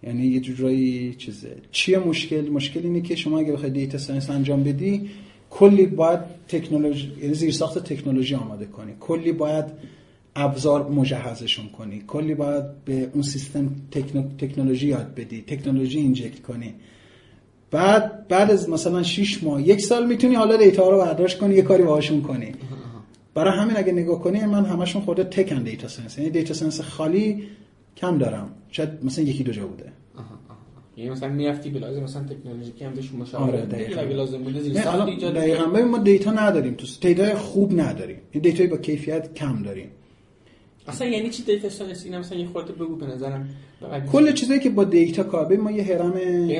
یعنی یه جورایی چیزه. چیه مشکل؟ مشکل اینه که شما اگه بخوای data science انجام بدی کلی باید تکنولوژی یعنی زیرساخت تکنولوژی آماده کنی. کلی باید ابزار مجهزشون کنی. کلی باید به اون سیستم تکنو- تکنولوژی یاد بدی تکنولوژی inject کنی. بعد بعد از مثلا 6 ماه یک سال می‌تونی حالا data رو برداشت کنی یه کاری باهاشون کنی. برای همین اگه نگاه کنی من همشون خورده تکن دیتا ساینس یعنی دیتا ساینس خالی کم دارم. شاید مثلا یکی دو جا بوده. یعنی مثلا می‌رفتی به لازم مثلا تکنولوژیکی هم بهشون مشاوره آره، لازم بوده زیر ساخت ایجاد ما دیتا نداریم تو دیتا خوب نداریم. این دیتایی با کیفیت کم داریم. اصلا یعنی چی دیتا ساینس اینا مثلا یه خورده بگو به نظرم. کل چیزایی که با دیتا کار ما یه هرم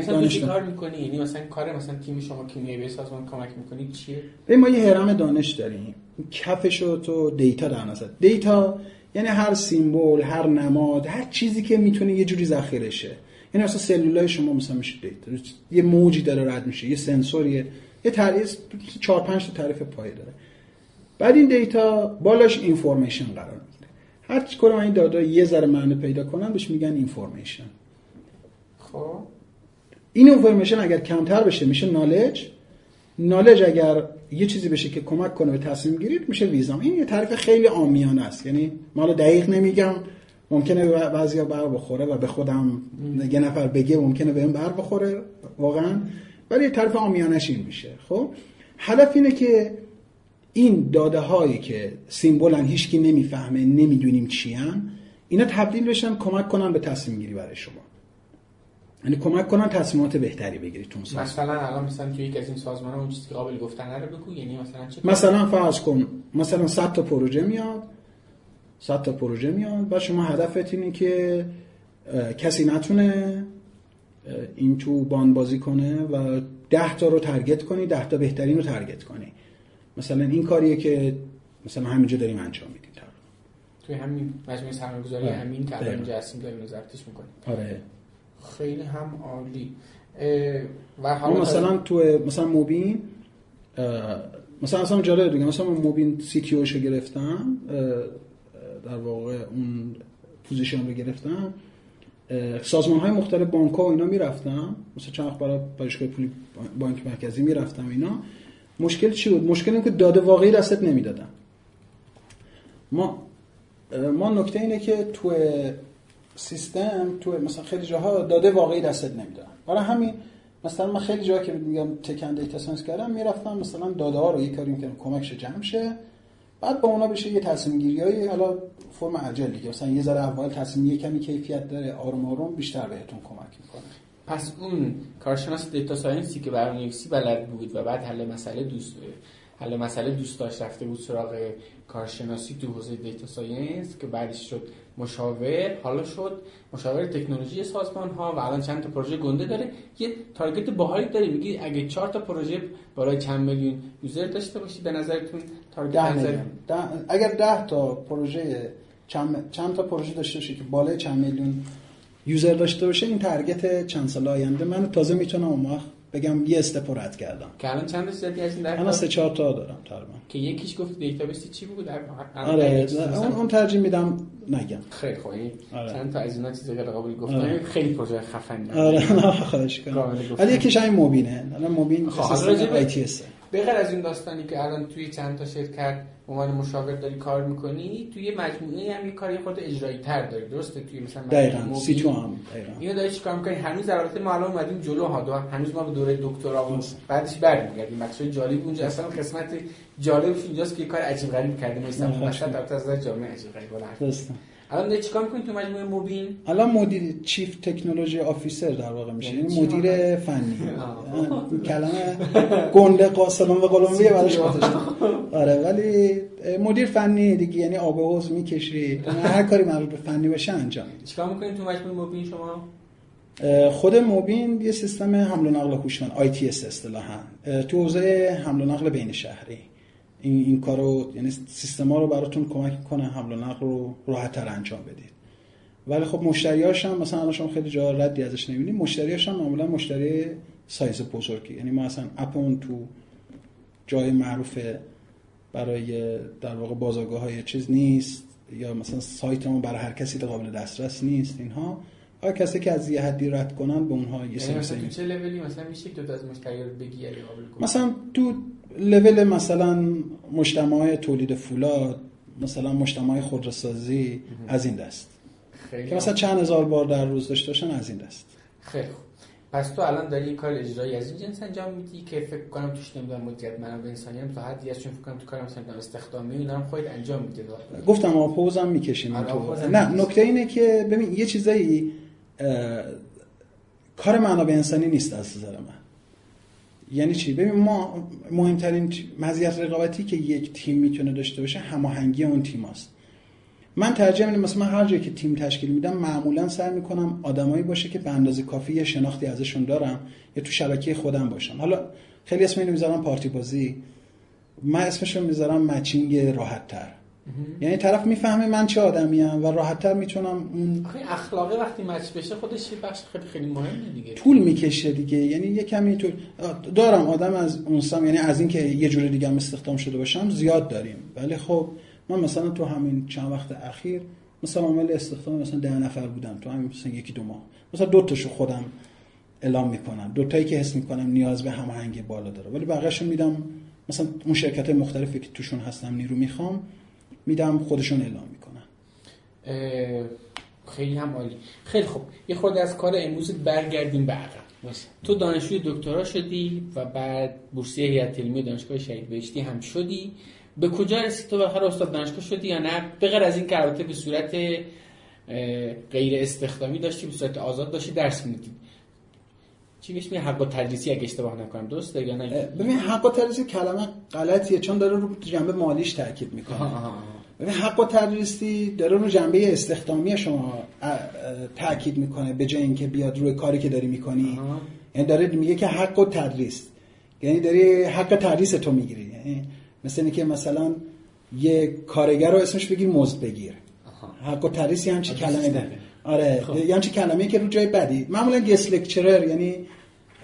دانش کار می‌کنی یعنی مثلا کار مثلا تیم شما کیمیایی به سازمان کمک می‌کنی چیه؟ ببین ما یه هرم دانش داریم. کفش رو تو data در نظر. دیتا یعنی هر symbol هر نماد هر چیزی که می‌تونه یه جوری ذخیره شه یعنی مثلا سلولای شما مثلا میشه data. یه موجی داره رد میشه یه سنسوریه. یه تعریف چهار پنج تا تعریف پایه داره. بعد این data بالاش information قرار هر چی کنم این داده‌ها یه ذره معنی پیدا کنن بهش میگن information خب. این اینفورمیشن اگر کمتر بشه میشه نالج نالج اگر یه چیزی بشه که کمک کنه به تصمیم گیرید میشه ویزام این یه تعریف خیلی عامیانه است. یعنی ما دقیق نمیگم ممکنه به بعضیا بر بخوره و به خودم یه نفر بگه ممکنه بهم بر بخوره واقعا. ولی یه تعریف عامیانش این میشه. خب؟ هدف اینه که این داده هایی که سیمبولن هیچکی نمی‌فهمه نمی‌دونیم چی اینا تبدیل بشن کمک کنن به تصمیم گیری برای شما. یعنی کمک کنن تصمیمات بهتری بگیرید تو سازمان. مثلا الان مثلا توی یک از این سازمان اون چیزی که قابل گفتن رو بگو یعنی مثلا چه مثلا فرض کن مثلا 100 تا پروژه میاد 100 تا پروژه میاد و شما هدفت اینه که کسی نتونه این تو باند بازی کنه و 10 تا رو تارگت کنی 10 تا بهترین رو تارگت کنی. مثلا این کاریه که مثلا همینجا داریم انجام میدیم. تقریبا. توی همین مجموعه سرمایه‌گذاری آره. همین دقیقاً. اینجا هستیم داریم وزارتش می‌کنیم. آره. خیلی هم عالی. و حالا مثلا تو مثلا موبین مثلا اصلا جالب دیگه مثلا من موبین CTO شو گرفتم در واقع اون position رو گرفتم. سازمان های مختلف بانک ها و اینا می‌رفتم مثلا چند وقت برای پژوهشگاه پولی بانک مرکزی می‌رفتم اینا. مشکل چی بود؟ مشکل این که داده واقعی دستت نمی‌دادن. ما ما نکته اینه که تو سیستم تو مثلا خیلی جاها داده واقعی دستت نمیدن برای همین مثلا من خیلی جاها که میگم تکن data science کردم می‌رفتم مثلا داده ها رو یه کاری می‌کنم کمکش جمع شه. بعد با اونا بشه یه تصمیم گیری های حالا فرم agile دیگه. مثلا یه ذره اول تصمیم یه کمی کیفیت داره آروم آروم بیشتر بهتون کمک می‌کنه. پس اون کارشناس data science ی که برنامه‌نویسی بلد بود و بعد حل مسئله دوست حل مسئله دوست داشت رفته بود سراغ کارشناسی تو حوزه data science که بعدش شد مشاور. حالا شد مشاور تکنولوژی سازمان ها و الان چند تا پروژه گنده داره. یه target باحالی داری میگی اگه چهار تا پروژه بالای چند میلیون user داشته باشی به نظرتون target ده نظر؟ ده- اگر ده تا پروژه چند, چند تا پروژه داشته باشه که بالای چند میلیون user داشته باشه این target چند سال آینده من تازه می‌تونم اون وقت بگم یه step رو رد کردم. که الان چند تا زدی از این در الان سه چهار تا دارم تقریبا. که یکیش گفت database چی بود؟ در آره اون, اون ترجیح میدم نگم. خیلی خوب این آره. چند تا از اینا چیزا که قابل گفتن آره. خیلی پروژه خفنی. آره نه خواهش کنم. ولی یکیش همین موبینه الان موبین خب، به- ITS. به غیر از این داستانی که الان توی چند تا شرکت به عنوان مشاور داری کار می‌کنی توی مجموعه هم یه کاری خود اجرایی تر داری درسته؟ توی مثلا دقیقاً موبیل. سی تو هم اینو داری چیکار می‌کنی؟ هنوز در حالت ما الان اومدیم جلو ها دو هنوز ما به دوره دکترا و بعدش برمیگردیم. بخشای جالب اونجا. اصلا قسمت جالبش اینجاست که یه کار عجیب غریب کردیم. مثلا مثلا. در از جامعه عجیب غریب. الان چیکار می‌کنی تو مجموعه موبین الان مدیر چیف تکنولوژی آفیسر در واقع میشه. یعنی یعنی مدیر فنی. کلمه گنده قاسلون و قلمبیه براش گذاشتم. آره ولی مدیر فنی دیگه یعنی آب حوض می‌کشی. هر کاری مربوط به فنی باشه انجام میدی. چیکار می‌کنی تو مجموعه موبین شما؟ خود موبین یه سیستم حمل و نقل هوشمند آی تی اس اصطلاحا. تو حوزه حمل و نقل بین شهری. این این کارو یعنی سیستما رو براتون کمک کنه حمل و نقل رو راحت‌تر انجام بدید. ولی خب مشتریاش هم مثلا شما خیلی جا ردی ازش نمی‌بینید مشتریاش هم معمولا مشتری سایز بزرگی. یعنی ما اصلا اپمون تو جای معروف برای در واقع بازارگاه های چیز نیست یا مثلا سایتمون برای هر کسی قابل دسترس نیست اینها. هر کسی که از یه حدی رد کنن به اونها یه یعنی سری مثلا تو چه لولی مثلا میشه که تو از مشتری رو بگی یا قابل مثلا تو لول مثلا مجتمع تولید فولاد مثلا مجتمع خودروسازی از این دست. خیلی که مثلا چند هزار بار در روز داشته باشن از این دست. خیلی خوب. پس تو الان داری این کار اجرایی از این جنس انجام میدی که فکر کنم توش نمی‌دونم مدیریت منابع انسانی هم تا حدی هست چون فکر کنم تو کار مثلا استخدامی اینا هم خودت انجام میدی گفتم آپوزم می‌کشیم آره، تو. نه. نکته اینه که ببین یه چیزایی کار منابع انسانی نیست از نظر من. یعنی چی؟ ببین ما مهمترین مزیت رقابتی که یک تیم می‌تونه داشته باشه هماهنگی اون تیم است من ترجیح میدم مثلا من هر جایی که تیم تشکیل میدم معمولا سعی می‌کنم آدمایی باشه که به اندازه کافی یه شناختی ازشون دارم یا تو شبکه خودم باشن حالا خیلی اسم اینو می‌ذارم پارتی بازی من اسمشو می‌ذارم مچینگ راحت تر یعنی طرف می‌فهمه من چه آدمیم و راحت تر می‌تونم اون آخه اخلاقه وقتی مچ بشه خودش یه بخش خیلی خیلی مهمه دیگه. طول می‌کشه دیگه. یعنی یه کمی طول دارم آدم از اون سم یعنی از اینکه یه جور دیگه هم استخدام شده باشم زیاد داریم. ولی خب من مثلا تو همین چند وقت اخیر مثلا عامل استخدام مثلا ده نفر بودم تو همین مثلا یکی دو ماه. مثلا دو تاشو خودم اعلام می‌کنم. دو تایی که حس می‌کنم نیاز به هماهنگی بالا داره. ولی بقیه‌شو میدم مثلا اون شرکت مختلفی که توشون هستم نیرو می‌خوام میدم خودشون اعلام می‌کنن. خیلی هم عالی. خیلی خوب. یه خورده از کار امروز برگردیم به عقب. تو دانشجوی دکترا شدی و بعد بورسیه هیئت علمی دانشگاه شهید بهشتی هم شدی. به کجا رسید تو بالاخره استاد دانشگاه شدی یا نه؟ به غیر از این که البته به صورت غیر استخدامی داشتی به صورت آزاد داشتی درس می‌دیدی چی بهش میگه حق و تدریسی اگه اشتباه نکنم. درسته یا نه؟ ببین حق و تدریسی کلمه غلطیه چون داره رو جنبه مالیش تاکید می‌کنه. حق و تدریسی داره رو جنبه استخدامی شما تاکید می‌کنه به جای اینکه بیاد روی کاری که داری می‌کنی. یعنی داره میگه که حق و تدریس یعنی داری حق تدریس تو می‌گیری یعنی مثل اینکه مثلا یه کارگر رو اسمش بگیر مزد بگیر آها. حق و تدریس یه همچی کلمه. داره آره خب. یه همچی کلمه که رو جای بدی معمولا guest lecturer یعنی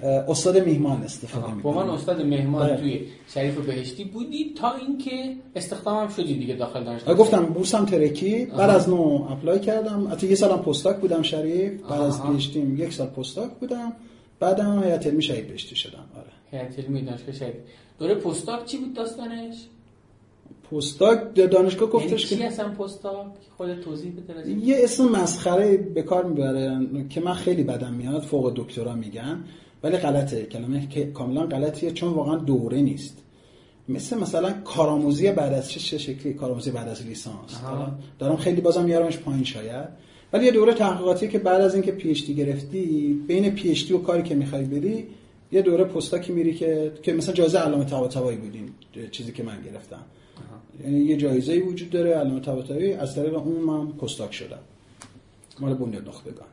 استاد میهمان استفاده می‌کنه. عنوان استاد مهمان آره. توی شریف بهشتی بودی تا اینکه استخدامم شدی دیگه داخل دانشگاه. گفتم بورسم ترکید. بعد. از نو apply کردم. حتی یه سالم postdoc بودم شریف. بعد از آها. پیشتیم یک سال postdoc بودم. بعدم هیئت علمی شهید بهشتی شدم. آره. هیئت علمی دانشگاه شهید دوره پستاک چی بود داستانش؟ پستاک دانشگاه یعنی گفتش که اصلا پستاک؟ خود توضیح بده. یه اسم مسخره به کار می‌برن که من خیلی بدم میاد فوق دکترا میگن. ولی غلطه. کلمه که کاملا غلطیه چون واقعا دوره نیست. مثل مثلا کارآموزی بعد از چه چه شکلی؟ کارآموزی بعد از لیسانس. دارم, خیلی بازم میارمش پایین شاید. ولی یه دوره تحقیقاتی که بعد از اینکه PhD گرفتی بین PhD و کاری که می‌خوای بری یه دوره postdoc ی میری که که مثلا جایزه علامه طباطبایی بودین چیزی که من گرفتم. یعنی یه جایزه وجود داره علامه طباطبایی. از طریق اون من postdoc شدم. مال بنیاد نخبگان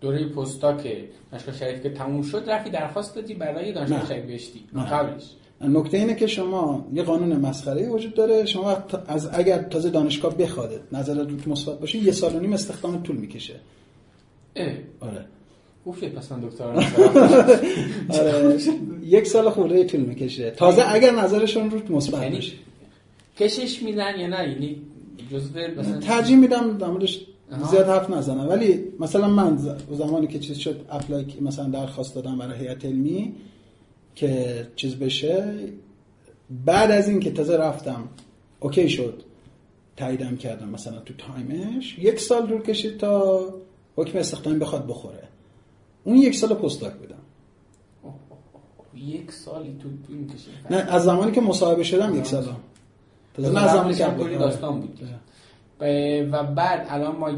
دوره postdoc دانشگاه شریف که تموم شد رفتی درخواست دادی برای دانشگاه بهشتی. نه. قبلش. نکته اینه که شما یه قانون مسخره وجود داره. شما از اگر تازه دانشگاه بخواده نظرت مثبت باشه یه سال و نیم استخدام طول می‌کشه. آره. شد پس من دکترا آره. یک سال خورده طول می‌کشه. تازه اگر نظرشون روت مثبت یعنی باشه. کشش میدن یا نه؟ یعنی جزء مثلا ترجیح میدم در موردش. زیاد حرف نزنم. ولی مثلا من زمانی که چیز شد اپلای مثلا درخواست دادم برای هیئت علمی که چیز بشه. بعد از این که تازه رفتم اوکی شد. تاییدم کردم مثلا تو time ش. یک سال دور کشید تا حکم استخدامی بخواد بخوره. اون یک سال postdoc بودم. یک سالی تو طول می‌کشه نه از زمانی که مصاحبه شدم یک سال. تازه نه از زمانی که apply- داستان بود. و بعد الان ما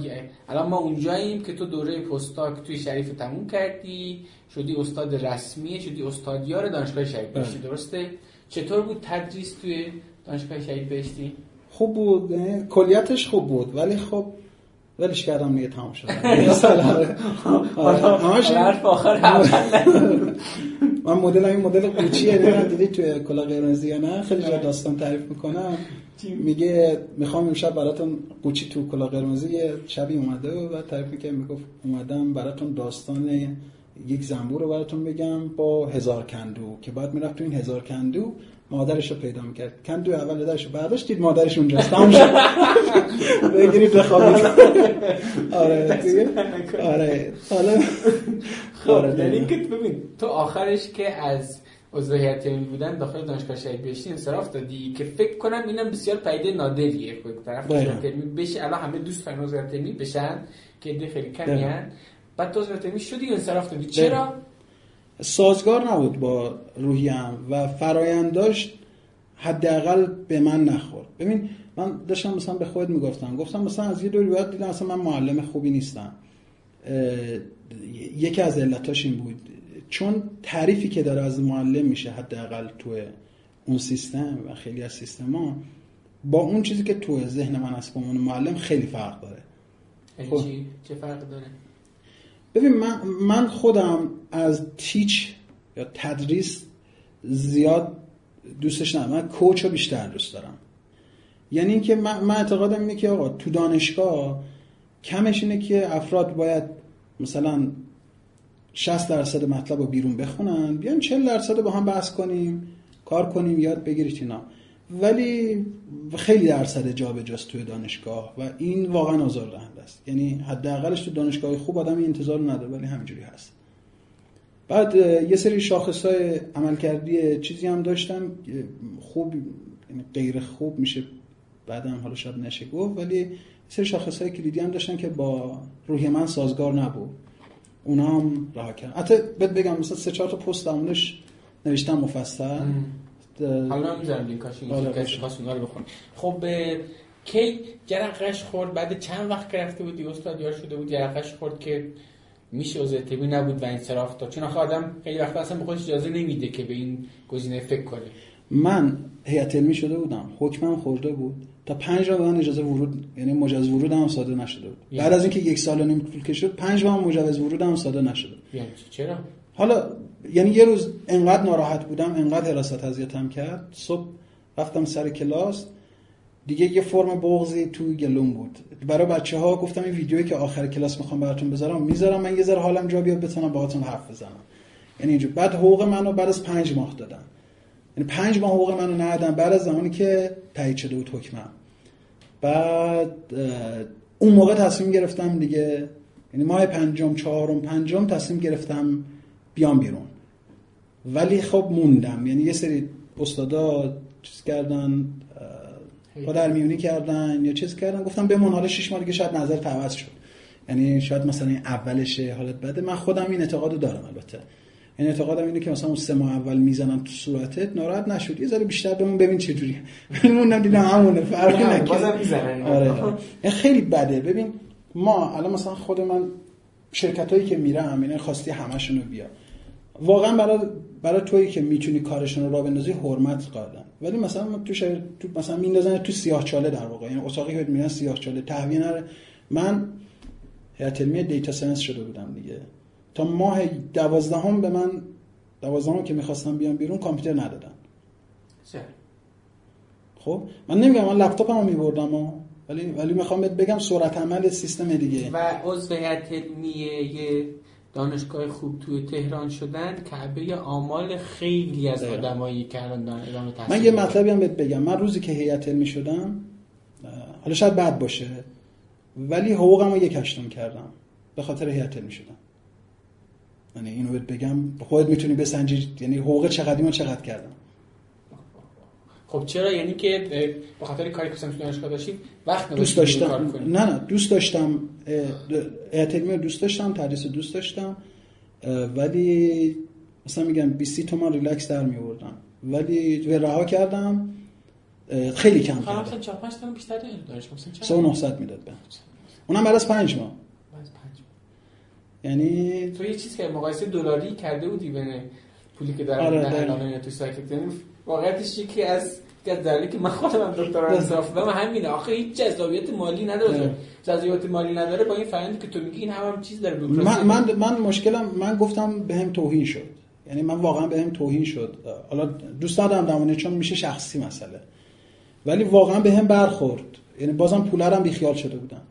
الان ما اونجاییم که تو دوره postdoc توی شریف تموم کردی شدی استاد رسمی شدی استادیار دانشگاه بهشتی بله. درسته؟ چطور بود تدریس توی دانشگاه شهید بهشتی؟ خوب بود کلیتش خوب بود ولی خب ولش کردم دیگه تمام شد. آره. آره. من مدل این مدل قوچی نه؟ دیدی توی کلا قرمزی یا نه؟ خیلی جا داستان تعریف می‌کنم. میگه می‌خوام امشب براتون قوچی تو کلا قرمزی یه شبی اومده و بعد تعریف می‌کنه می‌گفت اومدم براتون داستان یک زنبور رو براتون بگم با هزار کندو که بعد می‌رفت تو این هزار کندو مادرش رو پیدا می‌کرد. کندو اول درش برداشت دید مادرش اونجاست. تمام شد. بگیرید بخوابید. آره آره. حالا خب آره یعنی که ببین تو آخرش که از عضو هیئت بودن داخل دانشگاه شهید بهشتی انصراف دادی که فکر کنم اینم بسیار پیده نادریه. طرف بشه الان همه دوست دارن عضو هیئت بشن که ده خیلی کمی بعد تو عضو شدی و انصراف دادی. چرا؟ سازگار نبود با روحیم و فراینداش حداقل به من نخورد. ببین من داشتم مثلا به خود می‌گفتم. گفتم مثلا از یه دوری باید دیدم مثلا من معلم خوبی نیستم. یکی از علتاش این بود. چون تعریفی که داره از معلم میشه حداقل تو اون سیستم و خیلی از سیستم ها با اون چیزی که تو ذهن من هست با اون معلم خیلی فرق داره. خب. چه فرق داره؟ ببین من, من خودم از تیچ یا تدریس زیاد دوستش ندارم. من کوچ رو بیشتر دوست دارم. یعنی اینکه من, من اعتقادم اینه که آقا تو دانشگاه کمش اینه که افراد باید مثلا 60 درصد مطلب رو بیرون بخونن بیان 40 درصد با هم بحث کنیم کار کنیم یاد بگیرید اینا. ولی خیلی درصد جابجاست توی دانشگاه و این واقعا آزاردهنده است. یعنی حداقلش تو دانشگاه خوب آدم انتظار نداره ولی همینجوری هست. بعد یه سری شاخص های عملکردی چیزی هم داشتم. خوب یعنی غیر خوب میشه بعدم حالا شاید نشه گفت ولی سری شاخص های کلیدی هم داشتن که با روحی من سازگار نبود. اونا هم رها کردم حتی بهت بگم مثلا سه چهار تا پست درمونش نوشتم مفصل. حالا می‌ذارم لینکاش این کسی اونا رو بخون خب کی جرقش خورد؟ بعد چند وقت رفته بودی استاد یار شده بود جرقش خورد که میشه از تبی نبود و انصراف داد؟ چون آدم خیلی وقت اصلا به خودش اجازه نمیده که به این گزینه فکر کنه. من هیئت علمی شده بودم. حکمم خورده بود. تا پنج من اجازه ورود یعنی مجاز ورود هم ساده نشده بود. یعنی بعد از اینکه یک سال و نیم طول کشید پنج بار مجوز ورود هم ساده نشده یعنی چرا؟ حالا یعنی یه روز انقدر ناراحت بودم انقدر حراست اذیتم کرد. صبح رفتم سر کلاس. دیگه یه فرم بغضی تو گلوم بود. برای بچه ها گفتم این ویدیویی که آخر کلاس می‌خوام براتون بذارم می‌ذارم. من یه ذره حالم جا بیاد بتونم باهاتون حرف بزنم. یعنی اینجور بعد حقوق منو بعد از پنج ماه دادم یعنی پنج ماه حقوق منو ندادم بعد از زمانی که تایید شده بود حکمم. بعد اون موقع تصمیم گرفتم دیگه یعنی ماه پنجم چهارم پنجم تصمیم گرفتم بیام بیرون. ولی خب موندم. یعنی یه سری استادا چیز کردن با در میونی کردن یا چیز کردن. گفتم بمون حالا شش ماه دیگه شاید نظر تعوض شد. یعنی شاید مثلا این اولشه حالت بده. من خودم این اعتقادو دارم البته. این اعتقادم اینه که مثلا اون سه ماه اول می‌زنم تو صورتت ناراحت نشد یه ذره بیشتر بهمون ببین چه جوری. موندم دیدم همونه فرقی نکنه آره. خیلی بده. ببین ما الان مثلا خود من شرکت هایی که میرم اینه خواستی همشون رو بیا واقعا برای برای تویی که می‌تونی کارشون رو را بندازی حرمت قائلن ولی مثلا تو شهر تو مثلا میندازن تو سیاه چاله در واقع. یعنی اتاقی که میرن سیاه چاله. تهویه نداره. من هیئت علمی data science شده بودم دیگه. تا ماه دوازدهم به من دوازدهم که می‌خواستم بیام بیرون کامپیوتر ندادن. خب؟ من نمیگم من لپتاپمو میبردم ولی ولی می‌خوام بگم سرعت عمل سیستم دیگه. و عضو هیئت علمیه دانشگاه خوب توی تهران شدن کعبه آمال خیلی از آدمایی که الان ادامه تحصیل من یه مطلبی هم بهت بگم. من روزی که هیئت علمی شدم حالا شاید بد باشه ولی حقوقم رو یک هشتم کردم به خاطر هیئت علمی شدم یعنی اینو بهت بگم خودت می‌تونی بسنجی یعنی حقوق چقدری من چقدر کردم. خب چرا؟ یعنی که به خاطر کاری که تو دانشگاه داشتیم وقت دوست داشتم. نه نه دوست داشتم. اعتماد دوست داشتم تدریس دوست داشتم. ولی مثلا میگم 20 تومن ریلکس در میوردم ولی رها کردم خیلی کم کردم. مثلا 4 5 تومن بیشتر مثلا 900 می‌داد به. اونم بعد از 5 ماه. یعنی تو یه چیز که مقایسه دلاری کرده بودی بین پولی که دارم آره تو سایت یعنی واقعیتش یکی از دلیلی که من خودم هم دکترا انصاف دادم همینه. آخه هیچ جذابیت مالی نداره. جذابیت مالی نداره با این فرآیندی که تو میگی این هم, هم چیز داره من من من مشکلم من گفتم بهم توهین شد. یعنی من واقعا بهم توهین شد. حالا دوست دارم دمونه چون میشه شخصی مسئله. ولی واقعا بهم برخورد. یعنی بازم پولرم بیخیال شده بودم.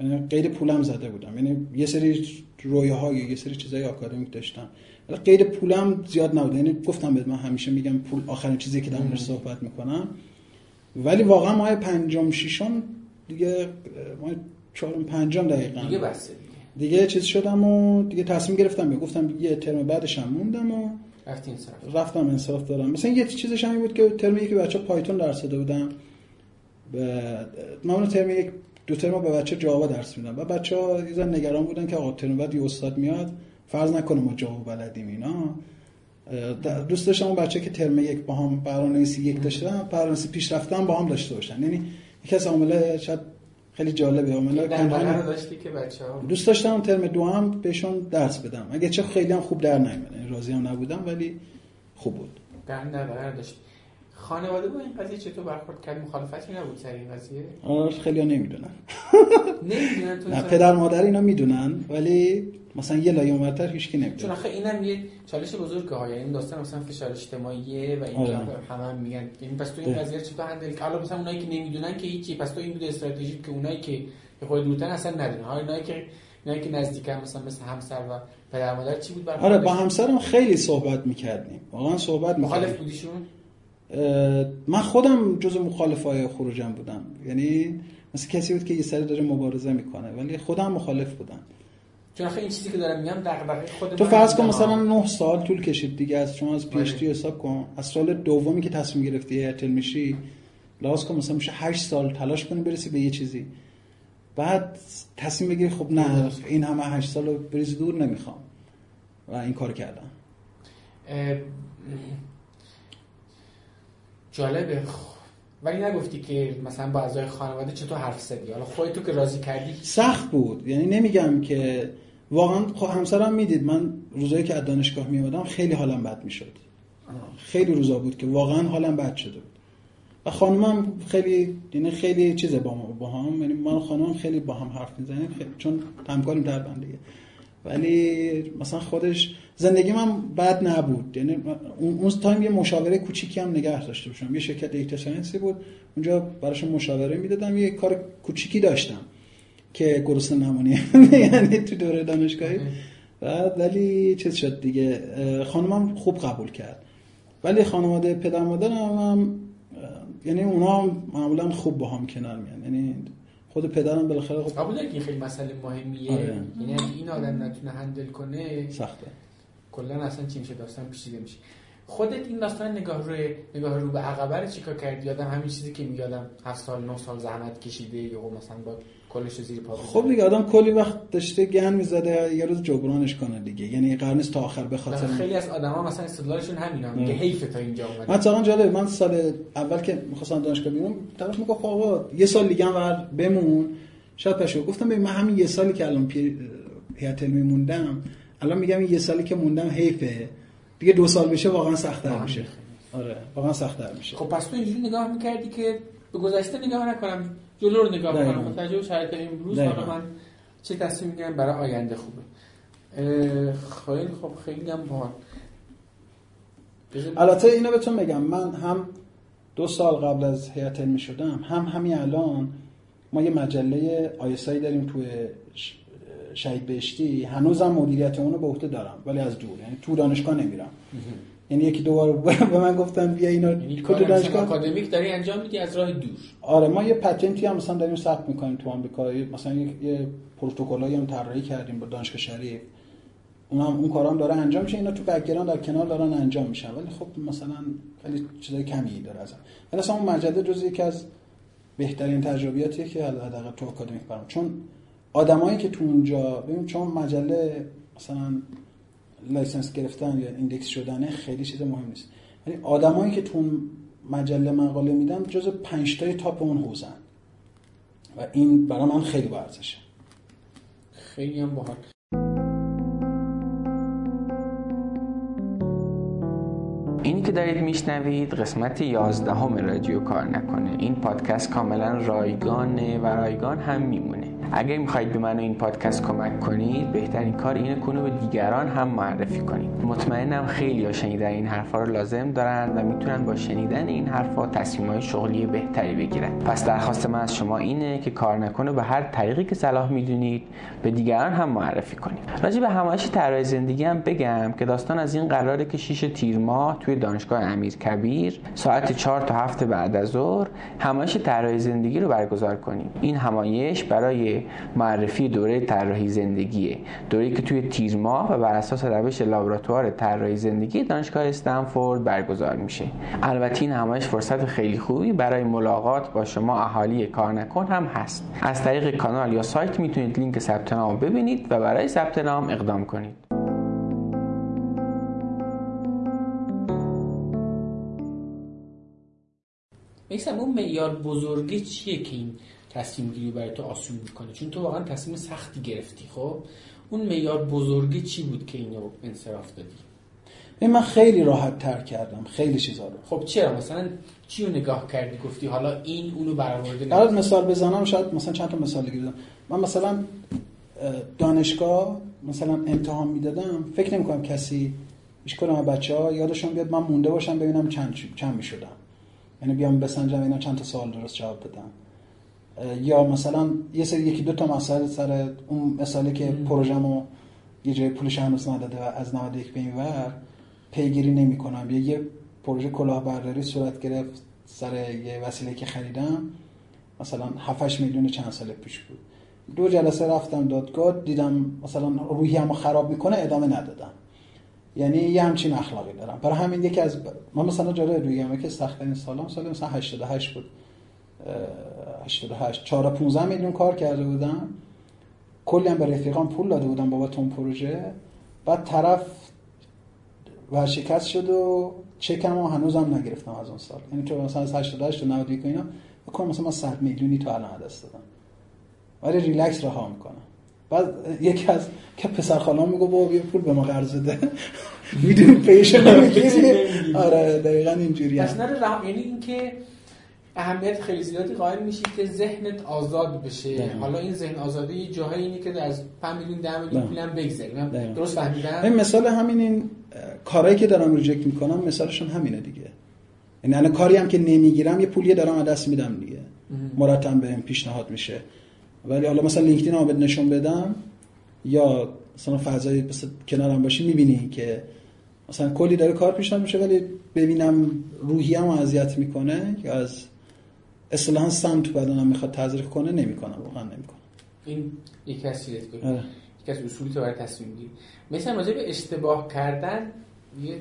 یعنی غیر پولم زده بودم. یعنی یه سری رویاهای یه سری چیزای آکادمیک داشتم. ولی غیر پولم زیاد نبود. یعنی گفتم بهت من همیشه میگم پول آخرین چیزی که در صحبت می‌کنم. ولی واقعا ماه پنجم ششم دیگه ماه چهارم پنجم دقیقا. دیگه بسه دیگه. دیگه چیز شدم و دیگه تصمیم گرفتم گفتم یه ترم بعدش هم موندم و انصراف رفتم انصراف دارم. مثلا یه چیزش همین بود که ترم یکی بچه پایتون درس داده بودم من ترم یک دو ترم به بچه جاوا درس میدم و بچه ها نگران بودن که آقا ترم بعد یه استاد میاد فرض نکنه ما جاوا بلدیم اینا. دوست داشتم اون بچه که ترم یک با هم برنامه‌نویسی یک داشتن برنامه‌نویسی پیشرفتن با هم داشته باشن. یعنی یکی از عامل شاید خیلی جالبه عامل داشتی که بچه‌ها؟ دوست داشتم ترم دو هم بهشون درس بدم. اگه چه خیلی هم خوب در نیومد راضی هم نبودم ولی خوب بود. در نظر داشت خانواده با این قضیه چطور برخورد کرد؟ مخالفتی نبود سر این قضیه؟ آره خیلی ها نمی‌دونن. نمی‌دونن تو نه پدر مادر اینا می‌دونن ولی مثلا یه لایه اونورتر هیچ کی نمی‌دونه. چون آخه اینم یه چالش بزرگه ها یعنی داستان مثلا فشار اجتماعیه و این آره. که همه هم میگن. یعنی پس تو این. قضیه چطور هندل حالا مثلا اونایی که نمی‌دونن که هیچی پس تو این بوده استراتژی که اونایی که خود دورتن اصلا ندونن. حالا اینایی که اینایی که نزدیکن مثلا مثل همسر و پدر مادر چی بود؟ آره با همسرم خیلی صحبت می‌کردیم. واقعا صحبت مخالف می‌کردیم. بودیشون؟ من خودم جز مخالفای خروجم بودم. یعنی مثل کسی بود که یه سری داره مبارزه می‌کنه ولی خودم مخالف بودم. چون این چیزی که دارم میگم دغدغه خود تو فرض کن مثلا ها. 9 سال طول کشید دیگه از شما از پی اچ دی آره. حساب کن. از سال دومی که تصمیم گرفتی ایرتل میشی لحاظ کن مثلا میشه 8 سال تلاش کنی برسی به یه چیزی. بعد تصمیم بگیری خب نه این همه 8 سال رو بریز دور نمی‌خوام. و این کار کردم. جالبه. ولی نگفتی که مثلا با اعضای خانواده چطور حرف زدی؟ حالا خودتو که راضی کردی سخت بود. یعنی نمیگم که واقعا خب همسرم می‌دید. من روزایی که از دانشگاه میومدم خیلی حالم بد می‌شد. خیلی روزا بود که واقعا حالم بد شده بود. و خانمم خیلی یعنی خیلی چیزه با ما با هم. یعنی من خانمم خیلی با هم حرف می‌زنیم. چون همکاریم در بندگی ولی مثلا خودش زندگی من بد نبود. یعنی اون اون time یه مشاوره کوچیکی هم نگه داشته باشم. یه شرکت data science ی بود. اونجا براشون مشاوره می‌دادم. یه کار کوچیکی داشتم که گرسنه نمونی. یعنی تو دوره دانشگاهی. بعد ولی چیز شد دیگه. خانمم خوب قبول کرد. ولی خانواده پدر مادرم هم یعنی اونا معمولا خوب با هم کنار میان. یعنی خود پدرم بالاخره خب قبول داری که خیلی مسئله مهمیه؟ آره. یعنی اگه این آدم نتونه هندل کنه سخته. کلا اصلا چی میشه؟ داستان پیچیده میشه. خودت این داستان نگاه رو نگاه رو به عقبه رو چیکار کردی؟ یادم همین چیزی که میگادم 7 سال 9 سال زحمت کشیده یا مثلا با کلش زیر پا خب. دیگه آدم کلی وقت داشته گن می‌زده یه روز جبرانش کنه دیگه. یعنی نیست تا آخر به خاطر خیلی از آدما مثلا استدلالشون همینا میگه اه. حیف تا اینجا اومد مثلا جالب من سال اول که می‌خواستم دانشگاه بیرون طرف می‌گفت خب آقا یه سال دیگه هم ور بمون. شاید پشو گفتم ببین من همین یه سالی که الان پی هیئت علمی موندم الان میگم این یه سالی که موندم حیفه. دیگه دو سال بشه واقعا سخت‌تر میشه. آره واقعا سخت‌تر میشه. خب پس تو اینجوری نگاه می‌کردی که به گذشته نگاه نکنم. جلو رو نگاه. کنم متوجه به شرایط امروز. حالا من چه تصمیم می‌گیرم برای آینده خوبه. خیلی خب خیلی هم باحال. البته اینو بهتون بگم. من هم دو سال قبل از هیئت علمی شدم هم همین الان ما یه مجله آیسایی داریم توی شهید بهشتی. هنوزم مدیریت اونو به عهده دارم ولی از دور. یعنی تو دانشگاه نمیرم. یعنی یکی دو بار به من گفتن بیا اینو یعنی مثلا دانشگاه؟ آکادمیک داری انجام میدی از راه دور. آره ما یه patent ی هم مثلا داریم ثبت می‌کنیم تو آمریکا. مثلا یه, پروتکلایی هم طراحی کردیم با دانشگاه شریف. اون هم اون کارا هم داره انجام میشه. اینا تو background در کنار دارن انجام میشن. ولی خب مثلا خیلی چیزای کمی داره ازم ولی اصلا اون مجله جز یکی از بهترین تجربیاتیه که حداقل تو آکادمیک برام. چون آدمایی که تو اونجا ببین چون مجله مثلا license گرفتن یا index شدنه خیلی چیز مهم نیست. ولی آدمایی که تو اون مجله مقاله میدن جز پنج تای top اون حوزن و این برای من خیلی با ارزشه. خیلی هم باحال. اینی که دارید میشنوید قسمت 11 رادیو کار نکن. این پادکست کاملا رایگانه و رایگان هم میمونه. اگر می‌خواهید به من این پادکست کمک کنید بهترین کار اینه که اونو به دیگران هم معرفی کنید. مطمئنم خیلی ها شنیدن این حرفا رو لازم دارن و می‌تونن با شنیدن این حرفا تصمیم شغلی بهتری بگیرن. پس درخواست من از شما اینه که کار نکنه به هر طریقی که صلاح می‌دونید به دیگران هم معرفی کنید. راجع به همایش طراحی زندگی هم بگم که داستان از این قراره که 6 تیر ماه توی دانشگاه امیر کبیر ساعت 4 تا هفته بعد از ظهر همایش طراحی زندگی رو برگزار کنیم. این همایش برای معرفی دوره طراحی زندگیه. دوره‌ای که توی تیر ماه و بر اساس روش لابراتوار طراحی زندگی دانشگاه استنفورد برگزار میشه. البته این همایش فرصت خیلی خوبی برای ملاقات با شما اهالی کار نکن هم هست. از طریق کانال یا سایت می‌تونید لینک ثبت نام ببینید و برای ثبت نام اقدام کنید. میسم اون معیار بزرگی چیه که این تصمیم گیری برای تو آسون می‌کنه. چون تو واقعا تصمیم سختی گرفتی خب؟ اون معیار بزرگی چی بود که اینو انصراف دادی؟ من خیلی راحت تر کردم. خیلی چیزا رو. خب چرا؟ مثلا چی رو نگاه کردی؟ گفتی حالا این اونو برآورده برات مثال بزنم شاید مثلا چند تا مثال دیگه بزنم من مثلا دانشگاه مثلا امتحان می‌دادم. فکر نمی کنم کسی ایش کنم بچه ها یادشون بیاد من مونده باشم ببینم چند چند می‌شدم. یعنی بیام بسنجم اینا چند تا سوال درست جواب دادم یا مثلا یه سری یکی دو تا مسئله سر اون مثالی که پروژمو یه جای پولش هنوز نداده و از 91 به اینور پیگیری نمی کنم یا یه پروژه کلاهبرداری صورت گرفت سر یه وسیله که خریدم. مثلا 7 میلیون چند سال پیش بود. دو جلسه رفتم دادگاه دیدم مثلا روحی خراب می‌کنه ادامه ندادم. یعنی یه همچین اخلاقی دارم. برای همین یکی از من مثلا جالب رویم که سخت سالم سال مثلا 88 بود. 88 4 15 میلیون کار کرده بودم کلی هم به رفیقان پول داده بودم بابت اون پروژه. بعد طرف ورشکست شد و چکم و هنوزم نگرفتم از اون سال. یعنی تو مثلا از 88 تا 91 اینا بکنم مثلا من 100 میلیونی تو الان دست دادم. ولی ریلکس رها می‌کنم. بعد یکی از که پسر خالام میگه بابا بیا پول به ما قرض بده. می‌دونی پیش نمی‌گیری آره دقیقاً اینجوریه نره یعنی اینکه اهمیت خیلی زیادی قائل میشی که ذهنت آزاد بشه. دقیقا. حالا این ذهن آزاده یه جاهایی اینه که از 5 میلیون 10 میلیون پولم بگذریم. درست فهمیدم؟ این مثال همین این کارهایی که دارم ریجکت می‌کنم مثالشون همینه دیگه. یعنی الان کاری هم که نمی‌گیرم یه پولی دارم از دست میدم دیگه. مرتب بهم پیشنهاد میشه. ولی حالا مثلا لینکدین رو نشون بدم یا مثلا فضای مثلا کنارم باشی می‌بینی که مثلا کلی داره کار پیشنهاد میشه ولی ببینم روحیم اذیت می‌کنه یا از اصلا سم تو بدنم می‌خواد تزریق کنه نمی‌کنم واقعا نمی‌کنم این یکی از چیزاست که یکی از اصولی تو برای تصمیم گیری. مثلا راجع به اشتباه کردن یه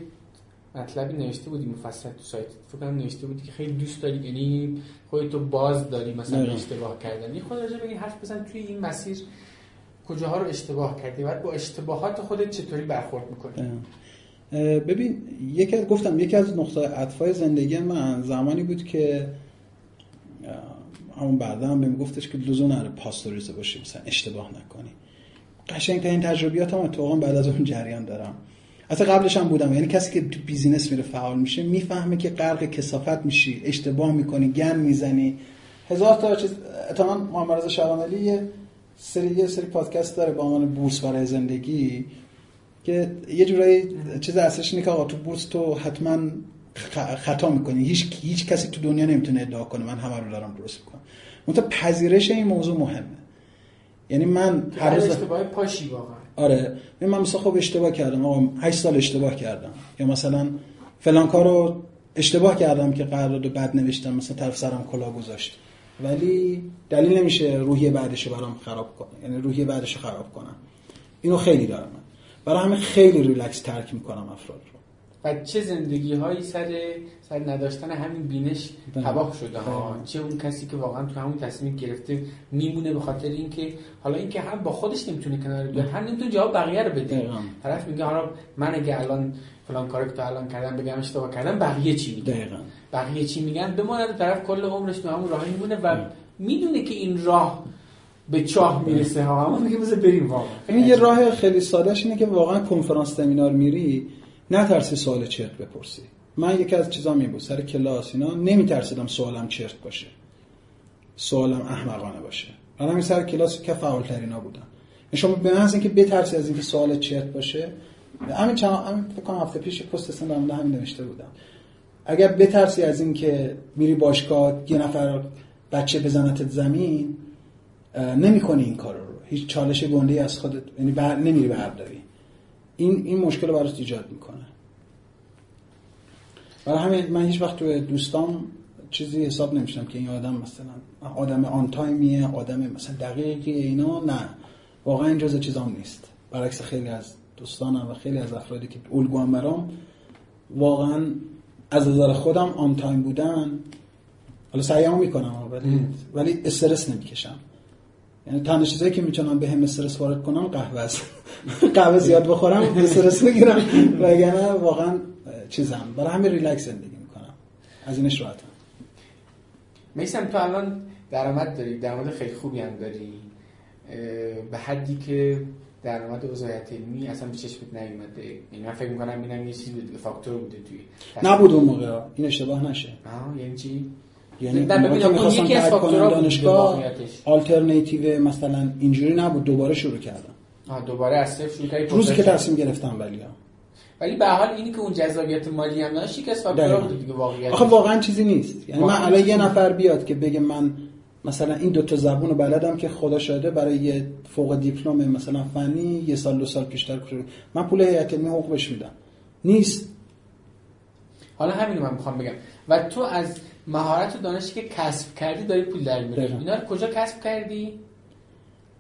مطلبی نوشته بودی مفصل تو سایت. فکر کنم نوشته بودی که خیلی دوست داری یعنی خودت باز داری مثلا نه. اشتباه کردن. یه خود راجع به این حرف بزن توی این مسیر کجاها رو اشتباه کردی؟ بعد با اشتباهات خودت چطوری برخورد می‌کنی؟ ببین یکی از گفتم یکی از نقطه عطفای زندگی من زمانی بود که همون بعدا هم بهم گفتش که لزوم نداره پاستوریزه باشی مثلا اشتباه نکنی. قشنگ ترین تجربیات هم تو بعد از اون جریان دارم. اصلا قبلش هم بودم. یعنی کسی که تو business میره فعال میشه می‌فهمه که غرق کثافت میشی اشتباه می‌کنی گند می‌زنی. هزار تا چیز اتفاقا محمد رضا شعبانعلی یه سری یه سری پادکست داره با عنوان بورس برای زندگی که یه جورایی چیز اصلش اینه که آقا تو بورس تو حتما خطا می‌کنی. هیچ هیچ کسی تو دنیا نمی‌تونه ادعا کنه من همه رو دارم درست می‌کنم. منتها پذیرش این موضوع مهمه. یعنی من هر روز اشتباه پاشی واقعا. آره. من مثلا خب اشتباه کردم. آقا 8 سال اشتباه کردم. یا مثلا فلان کارو اشتباه کردم که قرارداد بد نوشتم مثلا طرف سرم کلا گذاشت. ولی دلیل نمیشه روحیه بعدش برام خراب کنه یعنی روحیه بعدش خراب کنم. اینو خیلی دارم. من برای همه خیلی ریلکس ترک می‌کنم افراد رو. و چه زندگی هایی سر سر نداشتن همین بینش بله. تباه شده ها. بله. چه اون کسی که واقعا تو همون تصمیم گرفته میمونه به خاطر اینکه حالا اینکه هم با خودش نمی‌تونه کنار بیاد هم نمی‌تونه جواب بقیه رو بده. طرف میگه حالا من اگه الان فلان کارو که الان کردم بگم اشتباه کردم بقیه چی میگن؟ بقیه چی میگن؟ بماند طرف کل عمرش تو همون راهی میمونه و می‌دونه که این راه به چاه می‌رسه ها. همون میگه بریم واقعا. این یه راه خیلی سادهش اینه که واقعا کنفرانس سمینار میری نترسی سوال چرت بپرسی. من یکی از چیزا می بود سر کلاس اینا نمیترسیدم سوالم چرت باشه. سوالم احمقانه باشه. من همین سر کلاس که فعال ترینا بودم شما به محض اینکه بترسی از اینکه سوال چرت باشه همین چند همین فکر کنم هفته پیش پست در همین نوشته بودم. اگر بترسی از اینکه میری باشگاه یه نفر بچه بزنتت زمین نمی‌کنی این کار رو. هیچ چالش گنده از خودت یعنی بر... نمیری برداری. این این مشکل رو برات ایجاد می‌کنه. برای همین من هیچ وقت تو دوستام چیزی حساب نمیشم که این آدم مثلا آدم آن تایمیه آدم مثلا دقیقی اینا نه. واقعا این جزء چیزام نیست. برعکس خیلی از دوستانم و خیلی از افرادی که الگوام برام واقعا از نظر خودم on time بودن. حالا سعیمو می‌کنم ولی ولی استرس نمی‌کشم. یعنی تنها چیزایی که می‌تونم به هم استرس وارد کنم قهوه است. قهوه زیاد بخورم استرس بگیرم. وگرنه واقعا چیزم. برای همین ریلکس زندگی می‌کنم. از اینش راحتم میسم تو الان درآمد داری درآمد خیلی خوبی هم داری. به حدی که درآمد وزارت علمی اصلا به چشمت نیومده. یعنی من فکر می‌کنم اینم یه چیزی بود فاکتور بوده توی نبود اون موقع. این اشتباه نشه. آها یعنی چی؟ یعنی که یکی از فاکتورها دانشگاه آلترناتیو مثلا اینجوری نبود دوباره شروع کردم. آه دوباره از صفر شروع کردی روزی که تصمیم گرفتم ولی ولی به حال اینی که اون جذابیت مالی هم داشت یک از فاکتورها بود دیگه واقعیت آخه واقعا چیزی نیست. یعنی من الان یه نفر بیاد که بگه من مثلا این دوتا زبون رو بلدم که خدا شاده برای یه فوق دیپلم مثلا فنی یه سال دو سال پیشتر من پول هیئت علمی حقوق بهش میدم. نیست. حالا همین من می‌خوام بگم. و تو از مهارت و دانشی که کسب کردی داری پول در میاری. اینا رو کجا کسب کردی؟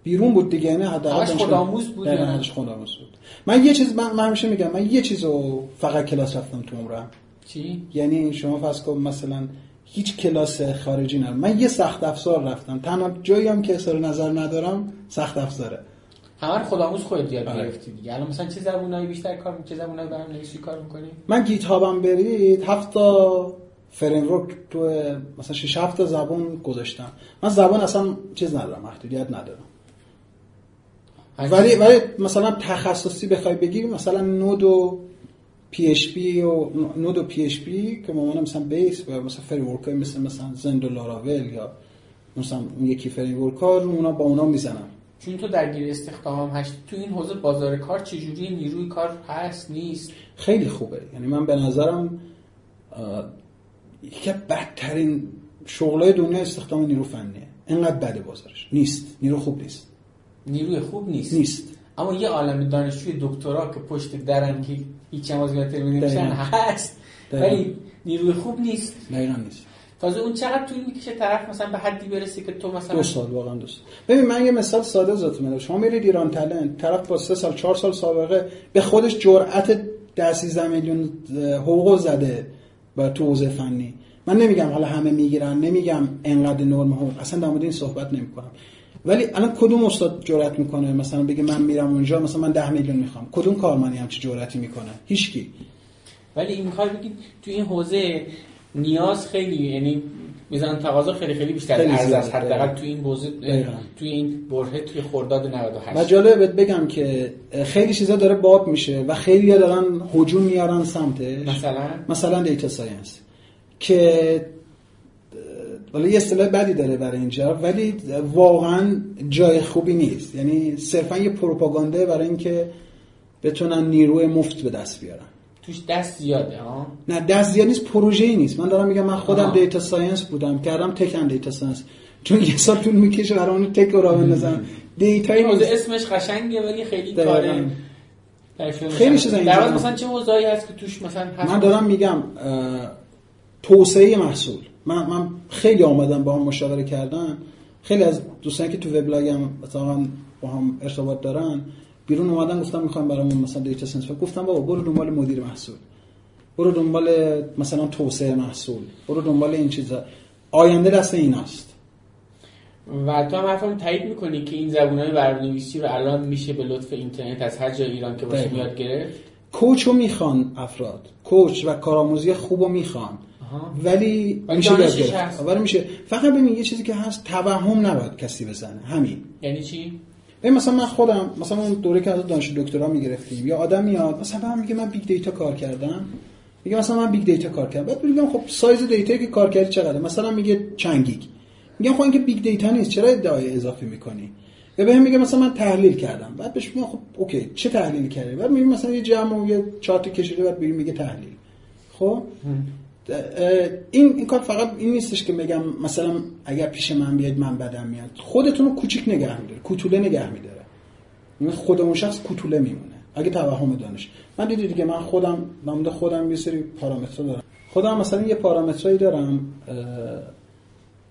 بیرون بود دیگه نه حداقل خودآموز بود. نه خودآموز بود. من یه چیز من, من همیشه میگم من یه چیزو فقط کلاس رفتم تو عمرم. چی؟ یعنی شما فرض کن مثلا هیچ کلاس خارجی ندارم من یه سخت افزار رفتم. تنها جایی هم که اظهار نظر ندارم سخت افزاره. همه خودآموز خودت یاد آره. گرفتی دیگه. الان مثلا چه زبونایی بیشتر کار چه زبونایی برنامه‌نویسی کار می‌کنی؟ من GitHub م برید هفت تا framework تو مثلا 6 7 تا زبان گذاشتم. من زبان اصلا چیز ندارم محدودیت ندارم. ولی ولی مثلا تخصصی بخوای بگی مثلا نود و پی اچ پی و نود و پی اچ پی که مامانم مثلا base و مثلا framework مثل مثلا Zend و Laravel یا مثلا اون یکی فریم ورک ها رو اونا با اونا می‌زنم. چون تو درگیر استخدام هم هستی. تو این حوزه بازار کار چجوری؟ نیروی کار هست نیست؟ خیلی خوبه. یعنی من به نظرم یکی بدترین شغلای دنیا استخدام نیرو فنیه. اینقدر بده بازارش. نیست. نیرو خوب نیست. نیروی خوب نیست. نیست. اما یه عالم دانشجوی دکترا که پشت درن که هیچ هم از نمیشن هست. ولی نیروی خوب نیست. دقیقا نیست. تازه اون چقدر طول می‌کشه طرف مثلا به حدی برسه که تو مثلا دو سال واقعا دو سال. ببین من یه مثال ساده ازتون میدم. شما میرید ایران تالنت طرف با سه سال چهار سال سابقه به خودش جرأت 10 میلیون حقوق زده. با تو حوزه فنی. من نمیگم حالا همه می‌گیرن نمیگم انقدر نرم حقوق اصلا در مورد این صحبت نمی‌کنم. ولی الان کدوم استاد جرأت می‌کنه؟ مثلا بگه من میرم اونجا مثلا من 10 میلیون می‌خوام. کدوم کارمندی همچی جرأتی می‌کنه؟ هیچکی ولی این کار بگید تو این حوزه نیاز خیلی یعنی میزان تقاضا خیلی خیلی بیشتر. از از حداقل تو این حوزه تو این برهه توی خرداد 98 و جالبه بگم که خیلی چیزا داره باب میشه و خیلی دارن هجوم میارن سمتش. مثلا؟ مثلا data science. که ولی یه اصطلاح بدی داره برای اینجا ولی واقعا جای خوبی نیست. یعنی صرفا یه پروپاگانده برای اینکه بتونن نیروی مفت به دست بیارن. توش دست زیاده ها؟ نه دست زیاد نیست پروژه نیست. من دارم میگم من خودم آه. دیتا ساینس بودم کردم تکن دیتا ساینس چون یه سال طول می‌کشه برای اون تک رو بندازم. دیتا اسمش قشنگه ولی خیلی کاره خیلی چیزا در مثلا چه موضوعی هست که توش مثلا من دارم میگم توسعه محصول. من, من خیلی آمدم با هم مشاوره کردن. خیلی از دوستانی که تو وبلاگم مثلا با هم ارتباط دارن بیرون اومدن گفتم می‌خوام برامون مثلا دیتا سنس گفتم بابا برو دنبال مدیر محصول. برو دنبال مثلا توسعه محصول. برو دنبال این چیزا آینده دست ایناست و تو هم حرفم تایید می‌کنی که این زبونهای برنامه‌نویسی رو الان میشه به لطف اینترنت از هر جای ایران که باشه میاد گرفت؟ کوچ رو می‌خوان افراد. کوچ و کارآموزی خوب رو می‌خوان ولی میشه یاد گرفت. میشه. فقط ببین یه چیزی که هست توهم نباید کسی بزنه. همین. یعنی چی؟ ببین مثلا من خودم مثلا اون دوره که از دانش دکترا می‌گرفتیم یا آدم میاد مثلا من میگه من big data کار کردم. میگه مثلا من big data کار کردم. بعد میگم خب size data که کار کردی چقدره؟ مثلا میگه چند گیگ. میگم خب این که big data نیست چرا ادعای اضافی می‌کنی؟ یا بهم میگه مثلا من تحلیل کردم. بعد بهش میگم خب OK چه تحلیلی کردی؟ بعد میگه مثلا یه جمع و یه چارت کشیده بعد میگه تحلیل. خب؟ این این کار فقط این نیستش که میگم مثلا اگر پیش من بیاید من بدم میاد. خودتون رو کوچیک نگه میداره کوتوله نگه میداره. یعنی خود اون شخص کوتوله میمونه. اگه توهم دانش. من دیدی دیگه من خودم نامده خودم یه سری پارامتر دارم. خودم مثلا یه پارامترایی دارم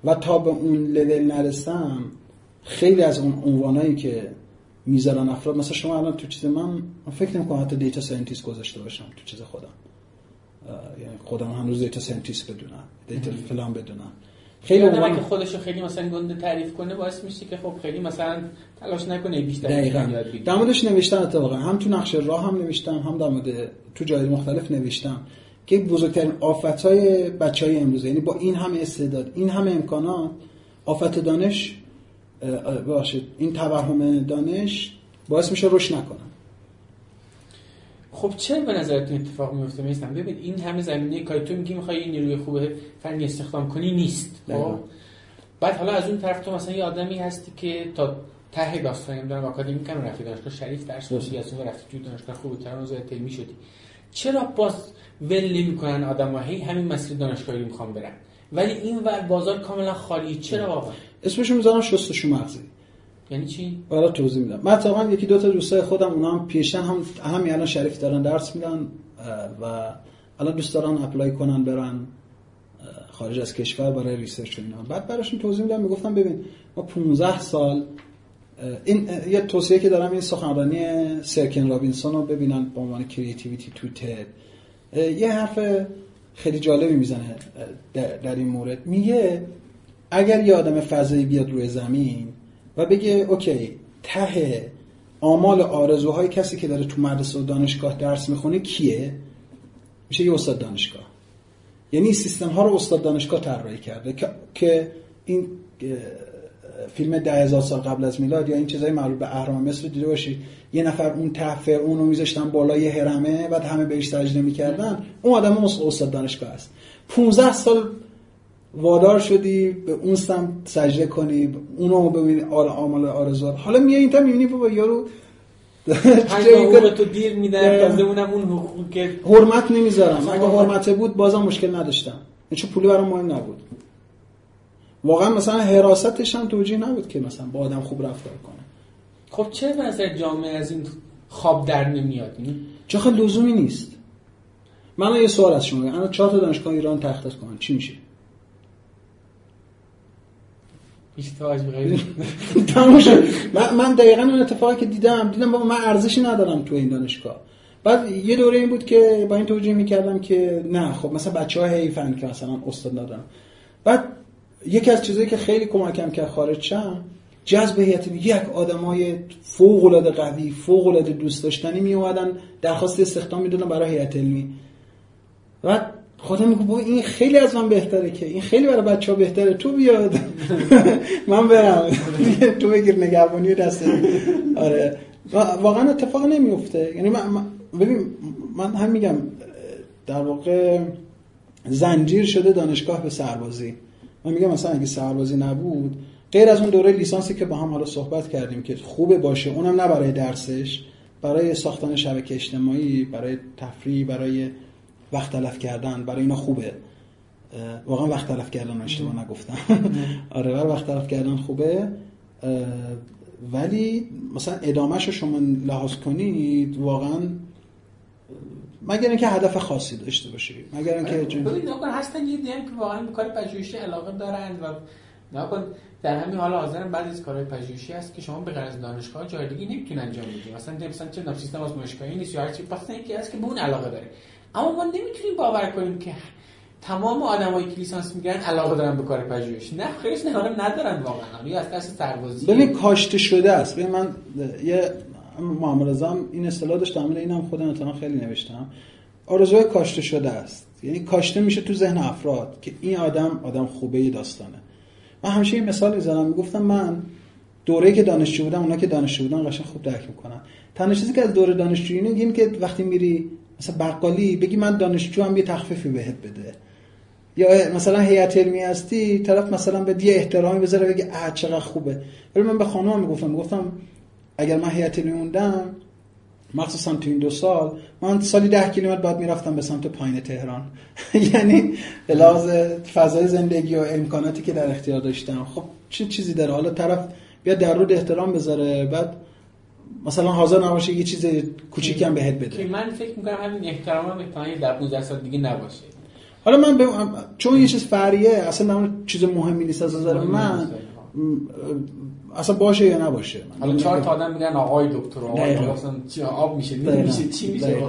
و تا به اون لول نرسم خیلی از اون عنوانایی که می‌ذارن افراد مثلا شما الان تو چیز من فکر نمی‌کنم حتی data scientist گذاشته باشم تو چیز خودم. یعنی خودم هنوز data scientist بدونم data فلان بدونم. خیلی اون که خودشو خیلی مثلا گنده تعریف کنه باعث میشه که خب خیلی مثلا تلاش نکنه بیشتر دقیقاً. در موردش نوشتم اتفاقا. هم تو نقشه راه هم نوشتم هم در مورد تو جای مختلف نوشتم. که بزرگترین آفتهای بچه های امروزه یعنی با این همه استعداد این همه امکانات آفت دانش باشید این توهم دانش باعث میشه رشد نکنن. خب چه به نظرتون اتفاق میفته میستم؟ ببین این همه زمینه کاری تو میگی می‌خوای نیروی خوب فنی استخدام کنی نیست خب؟ بعد حالا از اون طرف تو مثلا یه آدمی هستی که تا ته داستان نمی‌دونم آکادمی کم رفتی دانشگاه شریف درس خوندی از اون رفتی تو دانشگاه خوب تران علمی شدی. چرا باز ول نمی‌کنن آدم‌ها؟ هی همین مسیر دانشگاهی رو می‌خوان برن. ولی این ور بازار کاملا خالی چرا واقعا اسمشو می‌ذارن شستشو مغزی یعنی چی؟ برای توضیح میدم. من یکی دو تا دوستای خودم اونا هم پیشن هم همین الان شریف دارن درس میدن و الان دوست دارن اپلای کنن برن خارج از کشور برای research اینا. بعد براشون توضیح میدم می‌گفتم ببین ما 15 سال این یه توصیه که دارم این سخنرانی سر کن رابینسون رو ببینن به عنوان creativity تو TED. یه حرف خیلی جالبی می‌زنه در این مورد. میگه اگر یه آدم فضایی بیاد روی زمین و بگه OK ته آمال آرزوهای کسی که داره تو مدرسه و دانشگاه درس می‌خونه کیه؟ میشه یه استاد دانشگاه. یعنی سیستم ها رو استاد دانشگاه طراحی کرده که این فیلم ده هزار سال قبل از میلاد یا این چیزای مربوط به اهرام مصر دیده باشی. یه نفر اون ته اون رو میذاشتن بالای هرمه بعد همه بهش سجده می‌کردن. اون آدم استاد دانشگاه است. 15 سال وادار شدی به اون سم سجده کنی اونو ببینی آل آمال آرزوات. حالا میای اینتا می‌بینی بابا یارو تو دیر میدن تازه اونم اون حقوق که حرمت نمی‌ذارم. اگه حرمت بود بازم مشکل نداشتم. چون پولی برام مهم نبود. واقعا مثلا حراستش هم توجیه نبود که مثلا با آدم خوب رفتار کنه. خب چه نظر جامعه از این خواب در نمیاد؟ چه خیلی لزومی نیست. من یه سوال از شما انا چهار تا دانشگاه ایران تخصص کنن. چی میشه؟ من من دقیقا اون اتفاقی که دیدم دیدم بابا من ارزشی ندارم تو این دانشگاه. بعد یه دوره این بود که با این توجیه می‌کردم که نه خب مثلا بچه ها حیفن که مثلا استاد ندارم بعد یکی از چیزایی که خیلی کمکم کرد خارج شم جذب هیئت یک آدمای فوق العاده قوی فوق العاده دوست داشتنی می اومدن درخواست استخدام می‌دادن برای هیئت علمی. و خودم میگم بابا این خیلی از من بهتره که. این خیلی برای بچه ها بهتره. تو بیاد. من برم. تو بگیر نگهبانی دست آره. واقعا اتفاق نمیفته یعنی من ببین من هم میگم در واقع زنجیر شده دانشگاه به سربازی. من میگم مثلا اگه سربازی نبود غیر از اون دوره لیسانسی که با هم حالا صحبت کردیم که خوبه باشه اونم نه برای درسش برای ساختن شبکه اجتماعی برای تفریح برای وقت تلف کردن برای اینا خوبه. واقعا وقت تلف کردن اشتباه نگفتم. آره برای وقت تلف کردن خوبه. ولی مثلا ادامهش رو شما لحاظ کنید واقعا مگر اینکه هدف خاصی داشته باشی. مگر اینکه جن... ببین هستن یه دیم که واقعا به کار پژوهشی علاقه دارن و نکن در همین حال حاضرن بعضی از کارهای پژوهشی هست که شما به غرض دانشگاه جای دیگه نمی‌تونن انجام بدید مثلا مثلا چه سیستم آزمایشگاهی نیست یا هر چی. پس اینکه هست که به اون علاقه داره اما ما نمی‌تونیم باور کنیم که تمام آدمایی که لیسانس می‌گیرن علاقه دارن به کار پژوهش. نه خیلیش نه ندارن واقعا. یا از دست سربازی. ببین کاشته شده است. ببین من یه اعظم این اصطلاح داشت عمل اینم خودم مثلا خیلی نوشتم. آرزوی کاشته شده است. یعنی کاشته میشه تو ذهن افراد که این آدم آدم خوبه داستانه. من همیشه این مثال می‌زنم می‌گفتم من دوره که دانشجو بودم اونا که دانشجو بودن قشنگ خوب درک می‌کنن. تنها چیزی که از دوره دانشجویی اینه که وقتی میری مثلا بقالی بگی من دانشجو هم یه تخفیفی بهت بده. یا مثلا هیئت علمی هستی طرف مثلا به یه احترامی بذاره بگه اه چقدر خوبه. ولی من به خانم می‌گفتم می‌گفتم اگر من هیئت علمی موندم مخصوصا تو این دو سال من سالی ده کیلومتر بعد می‌رفتم به سمت پایین تهران. یعنی لحاظ فضای زندگی و امکاناتی که در اختیار داشتم. خب چه چیزی داره؟ حالا طرف بیا در رود احترام بذاره بعد مثلا حاضر نباشه یه چیز کوچیکی هم بهت بده. که من فکر می‌کنم همین احترام هم احتمالاً در 15 سال دیگه نباشه. حالا من به... چون یه چیز فریه اصلا نمون چیز مهمی نیست از نظر من اصلا باشه یا نباشه؟ من حالا چهار تا آدم میگن آقای دکتر آقای. اصلا چی آب میشه. میشه چی میشه؟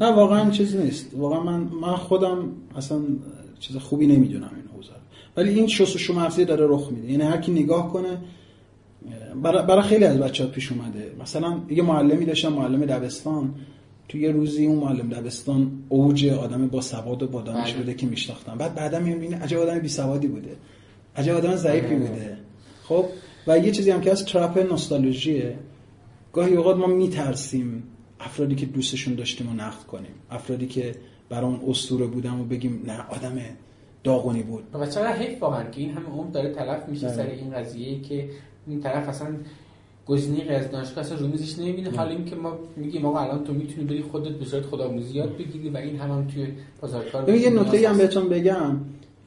نه واقعا چیز نیست. واقعا من من خودم اصلا چیز خوبی نمی‌دونم این حوزه. ولی این شستشو مغزی داره رخ میده. یعنی هر کی نگاه کنه برای, خیلی از بچه‌ها پیش اومده. مثلا یه معلمی داشتم معلم دبستان. تو یه روزی اون معلم دبستان اوج آدم با سواد و با دانش بله. بوده که میشناختم. بعد بعدا می‌بینی عجب آدم بی سوادی بوده. عجب آدم ضعیفی بله. بوده. خب؟ و یه چیزی هم که از تراپ نوستالژیه. گاهی اوقات ما میترسیم افرادی که دوستشون داشتیم و نقد کنیم. افرادی که برای اون اسطوره بودم و بگیم نه آدم داغونی بود. و چقدر حیف واقعا که این همه عمر داره تلف میشه بله. سر این قضیه که این طرف اصلا گزینه غیر از دانشگاه اصلا رو میزش نمی‌بینه. حالا این که ما میگیم آقا الان تو می‌تونی بری خودت به صورت خودآموزی یاد بگیری و این هم, هم توی بازار کار ببین یه نکته هم. بهتون بگم.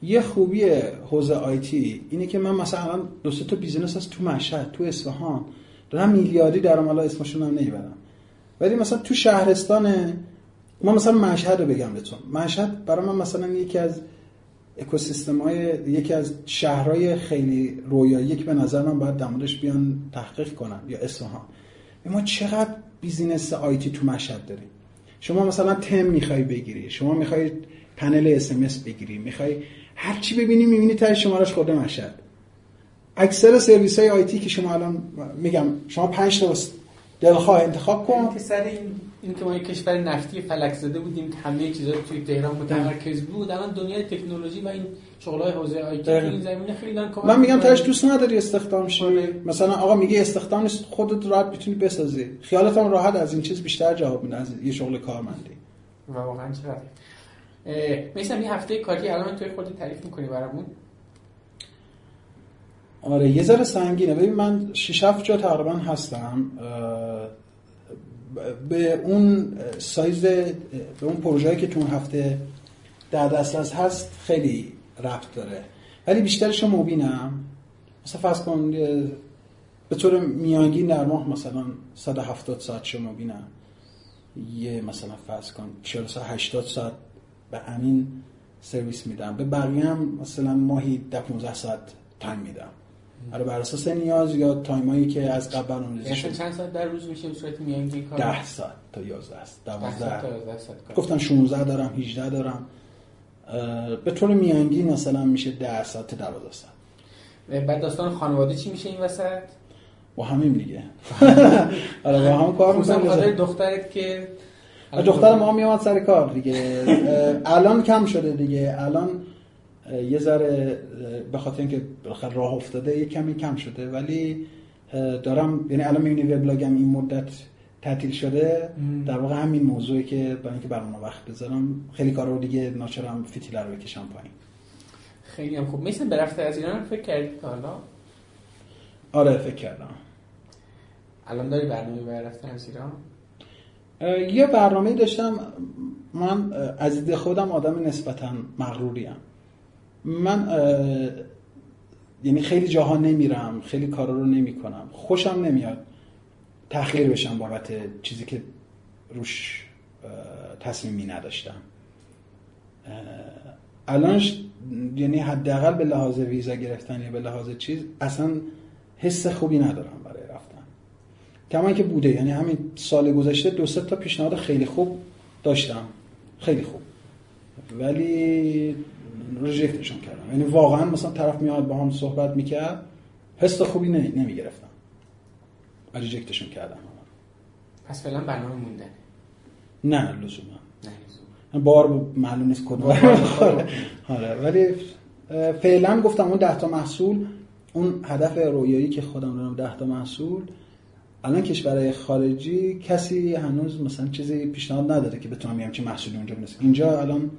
یه خوبی حوزه آیتی اینه که من مثلا الان دو سه تا بیزینس هست تو مشهد تو اصفهان. دارم میلیاردی دارم حالا اسمشون هم نمی‌برم. ولی مثلا تو شهرستان ما مثلا مشهد رو بگم بهتون. مشهد برای من مثلا یکی از اکوسیستم های یکی از شهرهای خیلی رویایی که به نظر من باید در موردش بیان تحقیق کنن یا اصفهان ما چقدر business IT تو مشهد داریم؟ شما مثلا تم می‌خوای بگیری شما می‌خوای پنل SMS بگیری می‌خوای هر چی ببینی می‌بینی تای شمارش خورده مشهد. اکثر سرویس های آیتی که شما الان میگم شما پنج تا دلخواه انتخاب کن. که سر این این که ما یک کشور نفتی فلک زده بودیم که همه چیزا توی تهران متمرکز بود. الان دنیای تکنولوژی و این شغلای حوزه آیتی تو دقیقا. این زمینه خیلی دارن کمک من میگم. تاش دوست نداری استخدام شی. آره. مثلا آقا میگه استخدام نیست خودت راحت می‌تونی بسازی. خیالت هم راحت از این چیز بیشتر جواب میده از یه شغل کارمندی. و واقعا چقدر مثلا یه هفته کاری الان توی خودت تعریف می‌کنی برامون؟ آره یه ذره سنگینه. ببین من 6 7 جا تقریبا هستم. به اون سایز به اون پروژه‌ای که تو اون هفته در دسترس هست خیلی ربط داره. ولی بیشترش رو مبینم مثلا فرض کن به طور میانگین در ماه مثلا 170 ساعت شو مبینم یه مثلا فرض کن 40 ساعت 80 ساعت به همین سرویس میدم. به بقیه هم مثلا ماهی 10 15 ساعت time میدم. آره بر اساس نیاز یا time ایی که از قبل برنامه‌ریزی یعنی شده چند ساعت در روز میشه به صورت میانگین کار؟ 10 ساعت تا 11 است 10 ساعت 12 تا 11 ساعت کار. گفتم 16 دارم 18 دارم. به طور میانگین مثلا میشه 10 ساعت تا 12 ساعت. بعد داستان خانواده چی میشه این وسط؟ با همین دیگه. آره با هم کار می‌کنیم. خاطر دخترت که دختر ما میاد سر کار دیگه. الان کم شده دیگه. الان یه ذره به خاطر اینکه بالاخره راه افتاده یه کمی کم شده. ولی دارم یعنی الان می‌بینی وبلاگم این مدت تعطیل شده. مم. در واقع همین موضوعی که برای اینکه برنامه وقت بذارم خیلی کارا رو دیگه ناچارم فتیله رو بکشم پایین. خیلی هم خوب. مثل به رفته از ایران فکر کردی تا حالا؟ آره فکر کردم. الان داری برنامه برای رفتن از ایران؟ یه برنامه داشتم. من از دید خودم آدم نسبتا مغروریم من یعنی خیلی جاها نمیرم خیلی کارا رو نمی‌کنم. خوشم نمیاد تأخیر بشم بابت چیزی که روش تصمیمی نداشتم. الان یعنی حداقل به لحاظ ویزا گرفتن یا به لحاظ چیز اصلا حس خوبی ندارم برای رفتن. کما که بوده یعنی همین سال گذشته دو سه تا پیشنهاد خیلی خوب داشتم. خیلی خوب. ولی ریجکتشون کردم. یعنی واقعا مثلا طرف میاد با هم صحبت می‌کرد حس خوبی نمی‌گرفتم. ریجکتشون کردم. پس فعلا برنامه موندن نه لزوما. نه. بار معلوم نیست کدوم. آره ولی فعلا گفتم اون ده تا محصول اون هدف رویایی که خودم دارم ده تا محصول الان کشورهای خارجی کسی هنوز مثلا چیزی پیشنهاد نداره که بتونم یه همچین محصولی اونجا بنویسم اینجا الان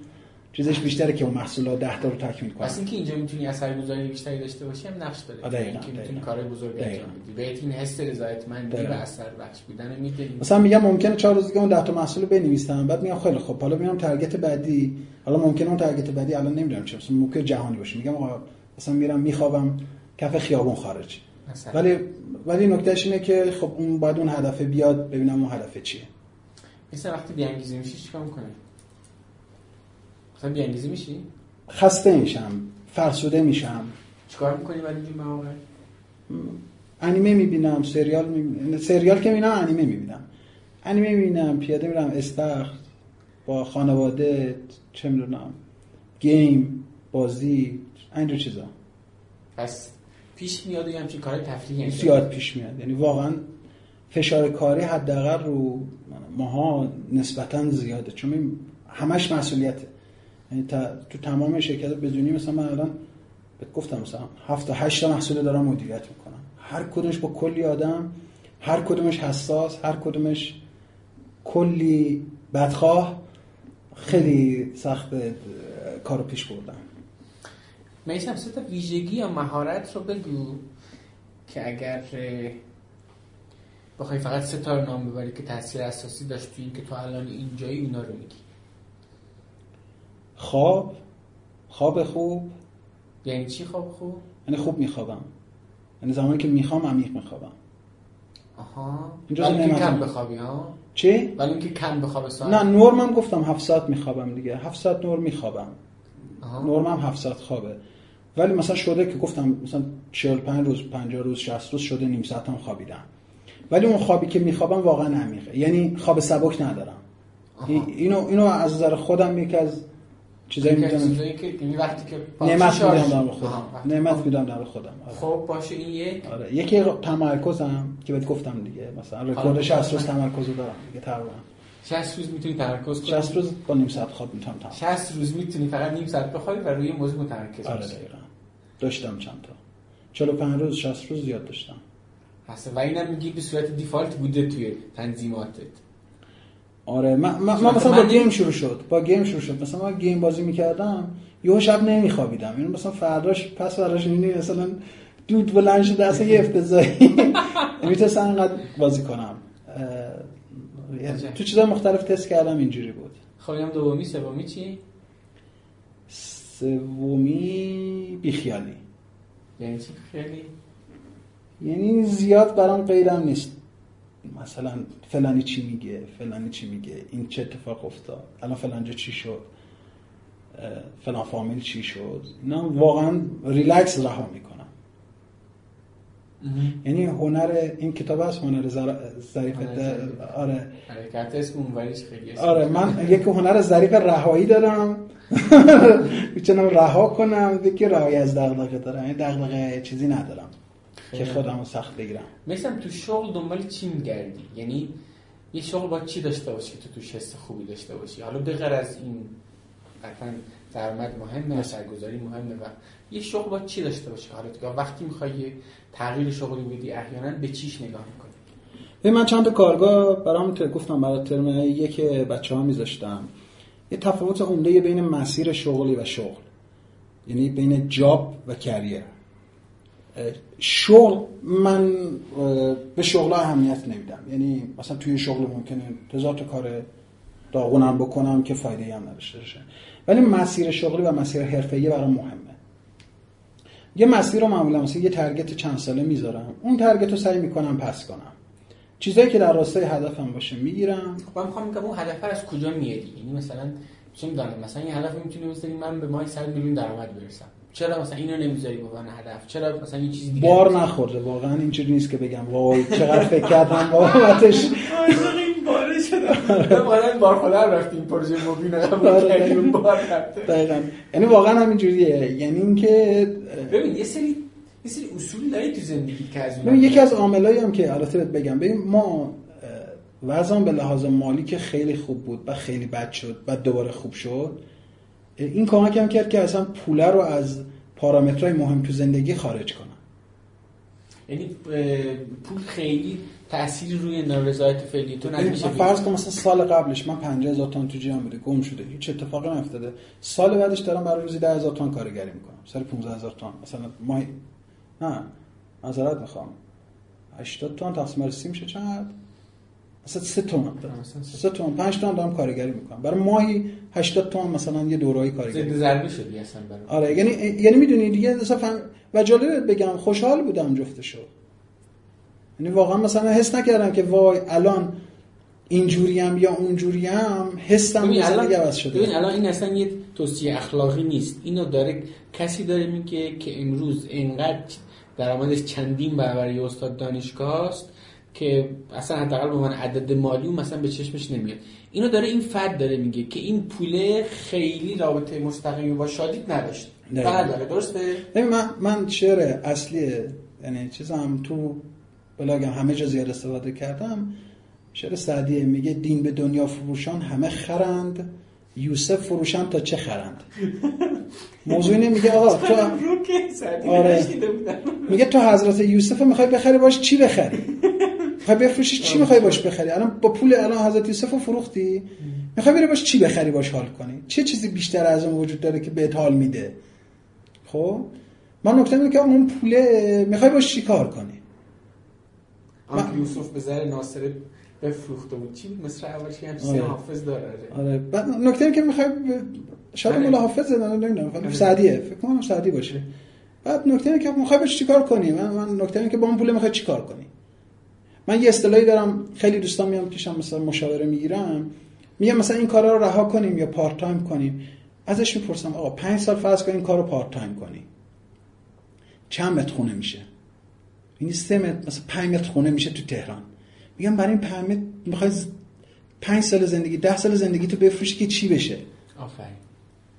چیزش بیشتره که اون محصولات 10 تا رو تکمیل کنه پس اینکه اینجا می‌تونی اثرگذاری بیشتری داشته باشی هم نقش دقیقاً، اینکه می‌تونی. کارهای بزرگ. انجام بدی. بهت این حس رضایتمندی و. اثر بخش بودن میده مثلا میگم ممکنه چهار روز دیگه اون 10 تا محصول رو بنویسم بعد میگم خیلی خب حالا میام تارگت بعدی. حالا ممکنه اون تارگت بعدی الان نمی‌دونم چه مثلا ممکنه جهانی باشه. میگم آقا مثلا میرم میخوابم کف خیابون خارج مثلا. ولی ولی نکتهش اینه که خب اون بعد اون هدف بیاد ببینم اون هدف چیه. مثلا وقتی بیانگیزی میشی چیکار می‌کنی مثلا بیانگیزی میشی؟ خسته میشم فرسوده میشم. چیکار می‌کنی بعد اینجور مواقع؟ انیمه می‌بینم سریال می‌بینم سریال که می‌بینم انیمه می‌بینم. انیمه می‌بینم پیاده میرم استخر با خانواده چه می‌دونم گیم بازی اینجور چیزا. پس پیش میاد یه همچین کار تفریحی زیاد پیش میاد. یعنی واقعا فشار کاری حداقل رو ماها نسبتا زیاده. چون این همش مسئولیته. تو تمام شرکت بدونی مثلا من الان بهت گفتم مثلا هفت تا هشت محصول دارم مدیریت می‌کنم. هر کدومش با کلی آدم هر کدومش حساس هر کدومش کلی بدخواه خیلی سخت کارو پیش بردم. میسم سه تا ویژگی یا مهارت رو بگو که اگر بخوای فقط سه تا رو نام ببری که تاثیر اساسی داشت تو این که تو الان اینجایی اونا رو میگی. خواب خواب خوب. یعنی چی خواب خوب؟ یعنی خوب میخوابم. یعنی زمانی که می‌خوام عمیق میخوابم. آها. ولی که کم هم. بخوابی ها؟ چی؟ ولی اینکه کم بخوابه ساعت؟ نه نرمم گفتم هفت ساعت میخوابم دیگه. هفت ساعت نرم میخوابم. آها. نرمم هفت ساعت خوابه. ولی مثلا شده که گفتم مثلا 45 روز 50 روز 60 روز شده نیم ساعت هم خوابیدم. ولی اون خوابی که میخوابم واقعا عمیقه. یعنی خواب سبک ندارم. آها. این- اینو اینو از نظر خودم یکی از چیزایی می‌دونم. چیزایی که یعنی وقتی که نعمت میدم در خودم. نعمت خواب- میدم در خودم. آره. خب باشه این یک. آره. یکی تمرکزم که بهت گفتم دیگه. مثلا رکورد 60 روز تمرکز رو دارم دیگه تقریبا. 60 روز می‌تونی تمرکز کنی؟ 60 روز با نیم ساعت خواب می‌تونم تمام 60 روز می‌تونی فقط نیم ساعت بخوابی و روی موضوع متمرکز آره دقیقا. داشتم چند تا. 45 روز 60 روز زیاد داشتم. هست و اینم میگی به صورت دیفالت بوده توی تنظیماتت. آره من, من, من مثلا مثلا با گیم شروع شد با گیم شروع شد. مثلا من گیم بازی می‌کردم یه شب نمیخوابیدم. یعنی مثلا فرداش پس فرداش می‌بینی مثلا دود بلند شده اصلا یه افتضاحی. می‌تونستم انقدر بازی کنم. یعنی. تو چیزای مختلف تست کردم اینجوری بود. خب اینم دومی سومی چی؟ سومی بیخیالی. یعنی چی خیلی؟ یعنی زیاد برام قیدم نیست. مثلا فلانی چی میگه فلانی چی میگه این چه اتفاق افتاد الان فلانجا چی شد فلان فامیل چی شد اینا واقعا ریلکس رها می‌کنم یعنی هنر این کتاب هست هنر ظریف. آره. حرکت اسم اونوریش خیلی آره من یک هنر ظریف رهایی دارم. می‌تونم رها کنم یکی رهایی از دغدغه دارم. این دغدغه چیزی ندارم. که خیلی. خودم رو سخت بگیرم. مثلا تو شغل دنبال چی میگردی؟ یعنی یه شغل با چی داشته باشی که تو توش حس خوبی داشته باشی؟ حالا به غیر از این قطعا درآمد مهمه اثرگذاری مهمه و یه شغل با چی داشته باشی؟ حالا دیگه وقتی می‌خوای تغییر شغلی بدی احیانا به چیش نگاه می‌کنی؟ ببین من چند تا کارگاه برام گفتم برای ترم یک بچه ها میذاشتم. یه تفاوت عمده بین مسیر شغلی و شغل. یعنی بین جاب و کریر شغل من به شغل اهمیت نمیدم. یعنی مثلا توی شغل ممکنه هزار تا کار داغونم بکنم که فایده هم نداشته ولی مسیر شغلی و مسیر حرفه‌ای برام مهمه. یه مسیر رو معمولا مثلا یه ترگت چند ساله می‌ذارم. اون ترگت رو سعی می‌کنم پس کنم. چیزایی که در راستای هدفم باشه می‌گیرم. خب من می‌خوام بگم اون هدف از کجا میادی یعنی مثلا چه می‌دونم؟ مثلا این هدف می‌تونی بذاری من به ماه 100 میلیون درآمد برسم. چرا مثلا اینو نمی‌ذاری به عنوان هدف چرا مثلا یه چیزی دیگه بار نخورده واقعا اینجوری نیست که بگم وای چقدر فکر کردم بابتش. این باره شدم واقعا بار خودم رفتیم پروژه قبول آره. کردیم بار دقیقا. یعنی واقعا همینجوریه. یعنی اینکه ببین یه سری یه سری اصول داری تو زندگی که از ببین یکی از عاملایی هم که البته بگم ببین ما وضعم به لحاظ مالی که خیلی خوب بود و خیلی بد شد بعد دوباره خوب شد این کمک هم کرد که اصلا پوله رو از پارامترهای مهم تو زندگی خارج کنم. یعنی پول خیلی تأثیری روی نارضایت فعلی تو نمیشه فرض کن مثلا سال قبلش من 50000 تومان تو جیبم بوده گم شده هیچ اتفاقی نیفتاده. سال بعدش دارم برای روزی 10000 تومان کارگری می‌کنم سال 15000 تومان مثلا ماه نه معذرت می‌خوام. 80 تومان تقسیم بر 30 میشه چند مثلا 3 تومان 3 تومان 5 تومان دارم کارگری می‌کنم. برای ماهی 80 تومان مثلا یه دورایی کارگری. زنده ضربه شدی اصلا برای. آره یعنی یعنی می‌دونی دیگه مثلا فهم... و جالبه بگم خوشحال بودم جفتشو. یعنی واقعا مثلا حس نکردم که وای الان اینجوریم یا اونجوریم حسم الان عوض شده. ببین الان این اصلا یه توصیه اخلاقی نیست. اینو داره کسی داره میگه که امروز اینقدر درآمدش چندین برابر یه استاد دانشگاه است که اصلا حداقل به من عدد مالی اون مثلا به چشمش نمیاد. اینو داره این فرد داره میگه که این پوله خیلی رابطه مستقیمی با شادیت نداشت. فقط داره درسته؟ من من شعر اصلی یعنی چیزم تو بلاگم همه جا زیاد استفاده کردم. شعر سعدیه میگه دین به دنیا فروشان همه خرند. یوسف فروشان تا چه خرند؟ موضوع اینه میگه آقا تو آره. میگه تو حضرت یوسف می‌خوای بخری باش چی بخری؟ می‌خوای بفروشی چی می‌خوای باش بخری؟ الان با پول الان حضرت یوسف رو فروختی؟ می‌خوای بری باش چی بخری باش حال کنی؟ چه چیزی بیشتر از اون وجود داره که بهت حال میده؟ خب؟ من نکته اینه که اون پوله می‌خوای باش چی کار کنی؟ من... یوسف به ناصر بفروخته بود چی مصرع اولش که همچین آره. حافظ داره. آره. بعد نکته که می‌خوای شاید آره. مولا حافظ زدن نمی‌دونم آره. سعدیه. فکر کنم سعدی باشه. بعد نکته که می‌خوای بهش چیکار کنی؟ من من نکته که با اون پول می‌خوای چیکار کنی؟ من یه اصطلاحی دارم خیلی دوستان میام پیشم مثلا مشاوره می‌گیرم میگم مثلا این کارا رو رها کنیم یا part time کنیم. ازش می‌پرسم آقا 5 سال فرض کن این کارو part time کنی. چند متر خونه میشه؟ این سه متر مثلا 5 متر خونه میشه تو تهران. میگم برای این 5 متر می‌خوای 5 سال زندگی 10 سال زندگی تو بفروشی که چی بشه؟ آفرین.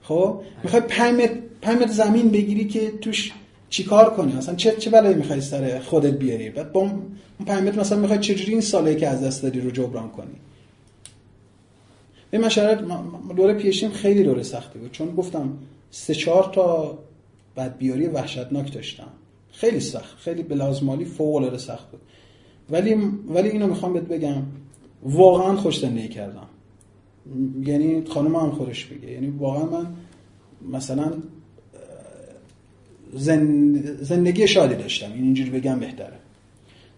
خب؟ می‌خوای 5 متر 5 متر زمین بگیری که توش چیکار کنی؟ مثلا چه چه بلایی می‌خوای سر خودت بیاری؟ بعد با اون 5 متر مثلا می‌خوای چجوری این سالی که از دست دادی رو جبران کنی؟ به مشارت دوره پیشیم خیلی دوره سختی بود. چون گفتم سه چهار تا بعد بیاری وحشتناک داشتم. خیلی سخت. خیلی بلازمالی فوق العاده سخت بود. ولی ولی اینو می‌خوام بهت بگم واقعا خوش زندگی کردم. یعنی خانم هم خودش بگه یعنی واقعا من مثلا زندگی شادی داشتم. این اینجوری بگم بهتره.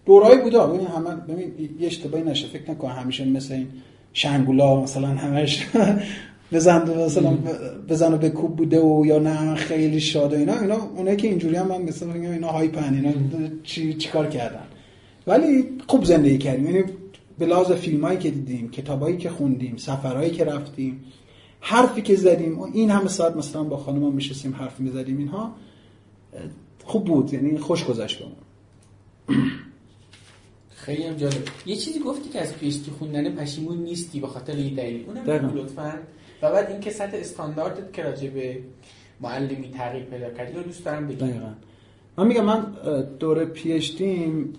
دورایی بودا ببین همه ببین یه اشتباهی نشه. فکر نکن همیشه مثل این شنگولا مثلا همش بزن مثلا بزن و به کوب بوده و یا نه خیلی شاد و اینا. اینا اونایی که اینجوری هم من مثلا میگم اینا هایپن. اینا چی چیکار کردن؟ ولی خوب زندگی کردیم. یعنی به لحاظ فیلمایی که دیدیم کتابایی که خوندیم سفرهایی که رفتیم حرفی که زدیم این همه ساعت مثلا با خانمم میشستیم حرف می‌زدیم اینها خوب بود. یعنی خوش گذشت بهمون خیلی هم جالب. یه چیزی گفتی که از پیشتی خوندن پشیمون نیستی به خاطر این دلیل. اونم لطفا. و بعد اینکه سطح استانداردت که راجع به معلمی تغییر پیدا کردی رو دوست دارم بگم من میگم من دوره PhD م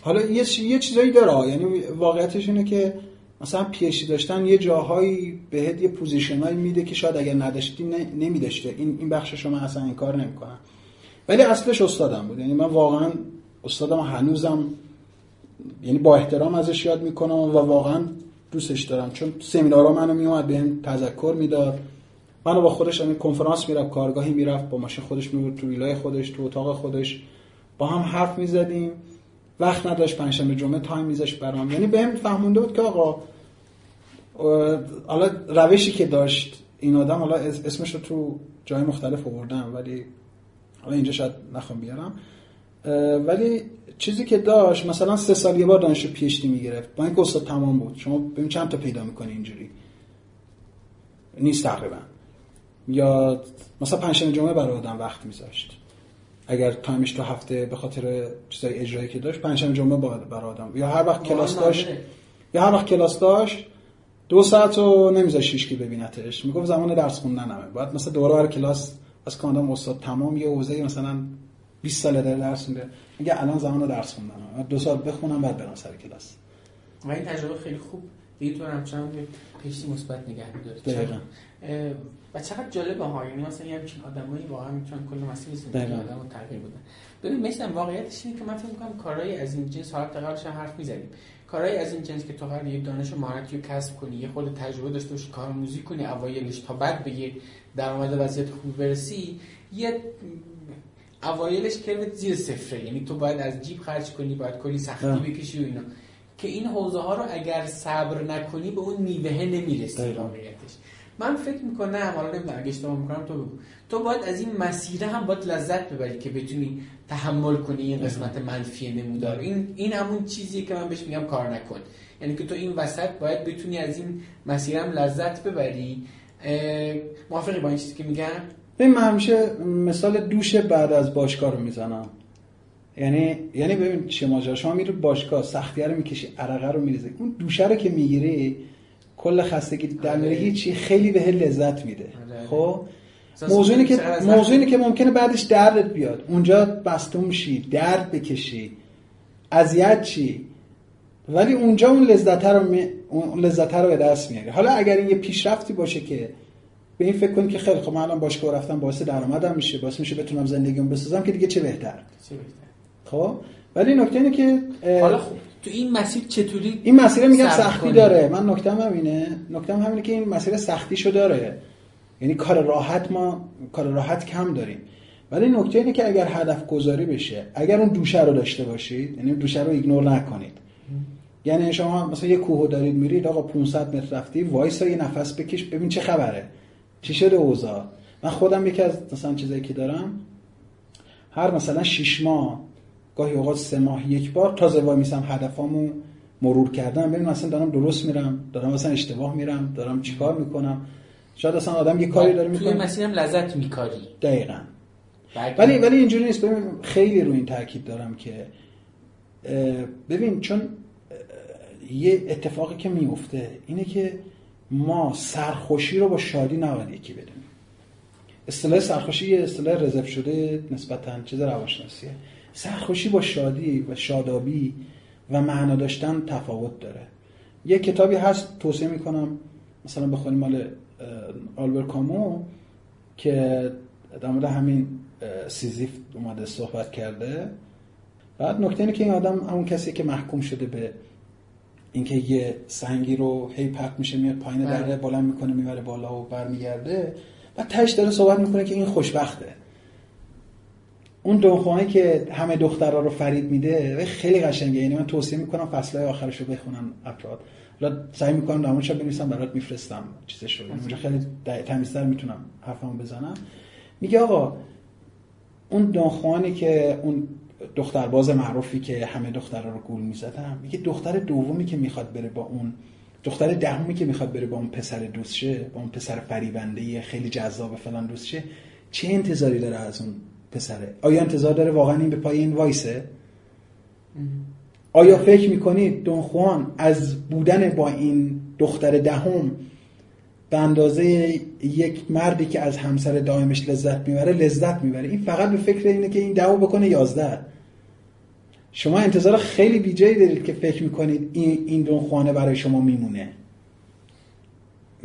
حالا یه یه چیزایی داره یعنی واقعیتش اینه که مثلا PhD داشتن یه جاهایی بهت یه position ایی میده که شاید اگر نداشتی نمیداشته این این بخش شما اصلا این کار نمی‌کنن. ولی اصلش استادم بود. یعنی من واقعا استادم هنوزم یعنی با احترام ازش یاد می‌کنم و واقعا دوستش دارم. چون سمینارها منو میومد بهم تذکر می‌داد. منو با خودش همین کنفرانس می‌رفت کارگاهی می‌رفت با ماشین خودش می‌برد تو ویلای خودش تو اتاق خودش. با هم حرف می‌زدیم. وقت نداشت پنجشنبه جمعه تایم میذاش برام یعنی بهم فهمونده بود که آقا حالا روشی که داشت این آدم حالا اسمش رو تو جای مختلف آوردم ولی حالا اینجا شاید نخوام بیارم. ولی چیزی که داشت مثلا سه سال یه بار دانشجو PhD می‌گرفت. با اینکه استاد تمام بود. شما ببین چند تا پیدا می‌کنی اینجوری. نیست تقریبا. یا مثلا پنجشنبه جمعه برای آدم وقت میذاشت. اگر تایمش تو هفته به خاطر چیزای اجرایی که داشت پنجشنبه جمعه برای آدم. یا هر وقت کلاس داشت یا هر وقت کلاس داشت دو ساعت رو نمیذاشت هیچ کی ببینتش. می‌گفت زمان درس خوندنمه. بعد مثلا دوباره هر کلاس از کاندام استاد تمام یه حوزه مثلا 20 ساله داره درس میده. میگه الان زمان درس خوندنم دو سال بخونم بعد برم سر کلاس. و این تجربه خیلی خوب. دیگه تو همچنان پیشی مثبت نگه می‌داری و چقدر جالبه ها یعنی مثلا یه همچین آدمایی واقعا می‌تونن کل مسیر زندگی آدمو تغییر بدن. ببین مثلا واقعیتش اینه که من فکر می‌کنم کارهای از این جنس حالت قبلش حرف می‌زدیم کارهای از این جنس که تو قرار یک دانش و مهارتی رو کسب کنی یه خود تجربه داشته باشی کار موزیک کنی اوایلش تا بعد یه درآمد وضعیت خوب برسی یه اوایلش کروت زیر صفره. یعنی تو باید از جیب خرج کنی باید کلی سختی بکشی و اینا. که این حوزه ها رو اگر صبر نکنی به اون میوه نمی‌رسی واقعیتش. من فکر می‌کنم حالا نمی‌دونم اگه اشتباه می‌کنم تو بگو. تو باید از این مسیره هم باید لذت ببری که بتونی تحمل کنی این قسمت منفی نمودار. این این همون چیزیه که من بهش میگم کار نکن. یعنی که تو این وسط باید بتونی از این مسیر هم لذت ببری. موافقی با این چیزی که میگم؟ ببین من همیشه مثال دوش بعد از باشگاه رو می‌زنم. یعنی یعنی ببین ماجرا. شما میری باشگاه سختی رو می‌کشی عرقه رو میریزی. اون دوشه رو که می‌گیری کل خستگی در آره. هیچی خیلی به لذت میده. آره. خب؟ موضوعی که موضوعی که ممکنه بعدش دردت بیاد. اونجا بستون شی درد بکشی اذیت چی؟ ولی اونجا اون لذت رو می... اون لذت رو به دست میاری. حالا اگر این یه پیشرفتی باشه که به این فکر کنی که خیلی خب من الان باشگاه رفتم باعث درآمدم میشه باعث میشه بتونم زندگیمو بسازم که دیگه چه بهتر؟ چه بهتر؟ خب؟ ولی نکته اینه که حالا خب تو این مسیر چطوری این مسیر میگم سختی داره. من نکتم همینه. نکتم همینه که این مسیر سختیشو داره. یعنی کار راحت ما کار راحت کم داریم. ولی نکته اینه که اگر هدف گذاری بشه اگر اون دوشه رو داشته باشید یعنی دوشه رو ایگنور نکنید. یعنی شما مثلا یه کوهو دارید میرید آقا 500 متر رفتی وایسا یه نفس بکش ببین چه خبره. چی شده اوضاع؟ من خودم یکی از مثلا چیزایی که دارم هر مثلا 6 ماه گاهی اوقات سه ماه یک بار تازه وای میسم هدفامو مرور کردم ببین مثلا دارم درست میرم دارم مثلا اشتباه میرم دارم چیکار می‌کنم؟ شاید اصلا آدم یه کاری داره می‌کنه. توی مسیرم لذت میکاری. دقیقا. ولی ولی اینجوری نیست. ببین خیلی رو این تاکید دارم که ببین چون یه اتفاقی که میفته اینه که ما سرخوشی رو با شادی نباید یکی بدیم اصطلاح سرخوشی یه اصطلاح رزرو شده نسبتا چیز روانشناسیه. سرخوشی با شادی و شادابی و معنا داشتن تفاوت داره. یه کتابی هست توصیه می‌کنم مثلا بخونیم مال آلبر کامو که در مورد همین سیزیف اومده صحبت کرده. بعد نکته اینه که این آدم همون کسی که محکوم شده به اینکه یه سنگی رو هی پرت میشه میاد پایین بله. دره بلند می‌کنه می‌بره بالا و برمیگرده. و تش داره صحبت می‌کنه که این خوشبخته. اون دونخوانی که همه دخترها رو فرید میده خیلی قشنگه. یعنی من توصیه می‌کنم فصلهای آخرش رو بخونم افراد. حالا سعی می‌کنم موردش بنویسم برات میفرستم چیزش رو. اونجا خیلی تمیزتر می‌تونم حرفمو بزنم. میگه آقا اون دونخوانی که اون دخترباز معروفی که همه دخترها رو گول می‌زدم میگه دختر دومی که می‌خواد بره با اون دختر دهمی که می‌خواد بره با اون پسر دوست شه با اون پسر فریبنده خیلی جذاب فلان دوست شه چه انتظاری داره از اون پسره. آیا انتظار داره واقعا این به پای این وایسه؟ آیا فکر می‌کنید دون خوان از بودن با این دختر دهم به اندازه یک مردی که از همسر دائمش لذت می‌بره لذت می‌بره؟ این فقط به فکر اینه که این دهو بکنه یازده. شما انتظار خیلی بیجایی دارید که فکر می‌کنید این, این دون برای شما میمونه.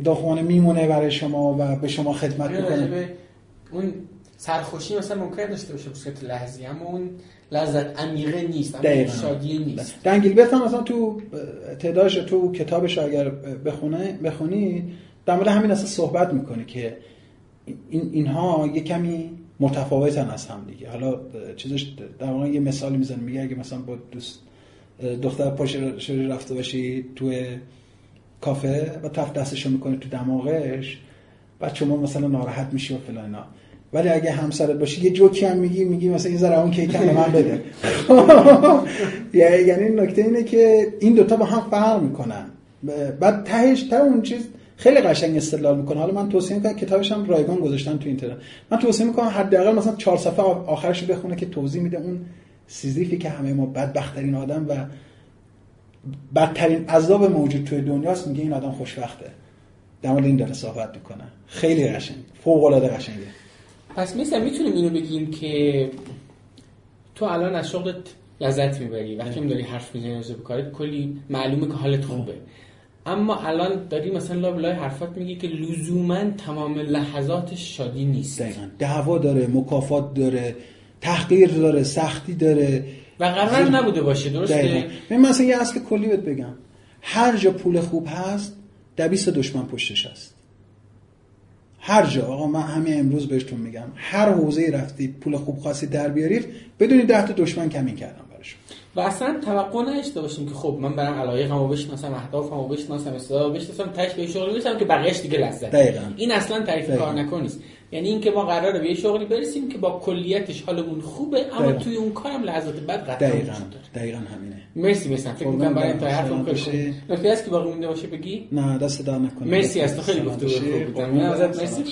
دون میمونه برای شما و به شما خدمت می‌کنه. اون سرخوشی مثلا ممکن داشته باشه به صورت لحظی اما اون لذت عمیقه نیست اما شادی نیست. دنگیلبرت هم مثلا تو تعدادش تو کتابش اگر بخونه بخونی در مورد همین اصلا صحبت می‌کنه که این اینها یه کمی متفاوتن از هم دیگه. حالا چیزش در واقع یه مثالی می‌زنه میگه اگه مثلا با دوست دختر پاش رفته باشی توی کافه و تف دستشو می‌کنه تو دماغش بعد شما مثلا ناراحت میشی و فلان ولی اگه همسرت باشی یه جوکی هم میگی میگی مثلا این ذره اون کیک هم من بده. یعنی نکته اینه که این دوتا با هم فرق می‌کنن. بعد تهش تا اون چیز خیلی قشنگ استدلال می‌کنه. حالا من توصیه می‌کنم کتابش هم رایگان گذاشتن تو اینترنت. من توصیه می‌کنم حداقل مثلا چهار صفحه آخرش بخونه که توضیح میده اون سیزیفی که همه ما بدبختترین آدم و بدترین عذاب موجود توی دنیاست. میگه این آدم خوشبخته. در مورد این داره صحبت می‌کنه. خیلی قشنگ. فوق العاده قشنگه. پس مثلا می‌تونیم اینو بگیم که تو الان از شغلت لذت می‌بری. وقتی داری حرف می‌زنی راجع به کارت کلی معلومه که حالت خوبه. اما الان داری مثلا لابلای حرفات میگی که لزوما تمام لحظات شادی نیست. دعوا داره مکافات داره تحقیر داره سختی داره. و قرار نبوده باشه درسته؟ من مثلا یه اصل کلی بهت بگم. هر جا پول خوب هست دویست دشمن پشتش هست. هر جا آقا من همین امروز بهتون میگم هر حوزه رفتی پول خوب خاصی در بیارید بدونید ده تا دشمن کمی کردم براشون و اصلا توقع نداشته باشیم که خب من برم علایقمو بشناسم اهدافمو بشناسم استعدادمو بشناسم تاش به شغلی برسم که بقیه‌اش دیگه لذت دقیقاً. این اصلا تعریف. کار نکن نیست یعنی اینکه ما قراره به یه شغلی برسیم که با کلیتش حالمون خوبه اما دقیقاً. توی اون کارم لحظات بد قطعا دقیقا دقیقا همینه مرسی مثلا فکر قربان می‌کنم برای. انتهای حرفم باشی. نکته هست که باقی مونده باشه بگی نه دست در نکنه مرسی از تو خیلی باشی. خوب برم. ازت مرسی.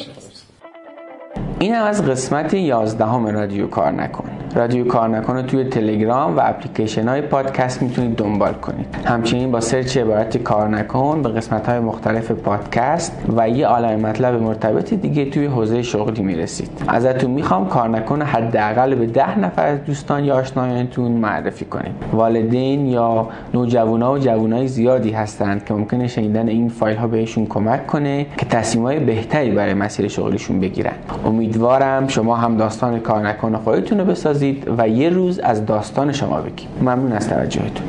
این از قسمت 11 همه رادیو کار نکن. رادیو کار نکن توی تلگرام و اپلیکیشن های پادکست می‌تونید دنبال کنید. همچنین با سرچ عبارت کار نکن به قسمت های مختلف پادکست و یه عالم مطلب مرتبط دیگه توی حوزه شغلی می‌رسید. ازتون می‌خوام کار نکن حداقل به ده نفر از دوستان یا آشنایانتون معرفی کنید. والدین یا نوجوانا و جوانای زیادی هستند که ممکنه شنیدن این فایل ها بهشون کمک کنه که تصمیم های بهتری برای مسیر شغلیشون بگیرن. امیدوارم شما هم داستان کار نکن خودتون رو بسازید و یه روز از داستان شما بگید ممنون از توجهتون.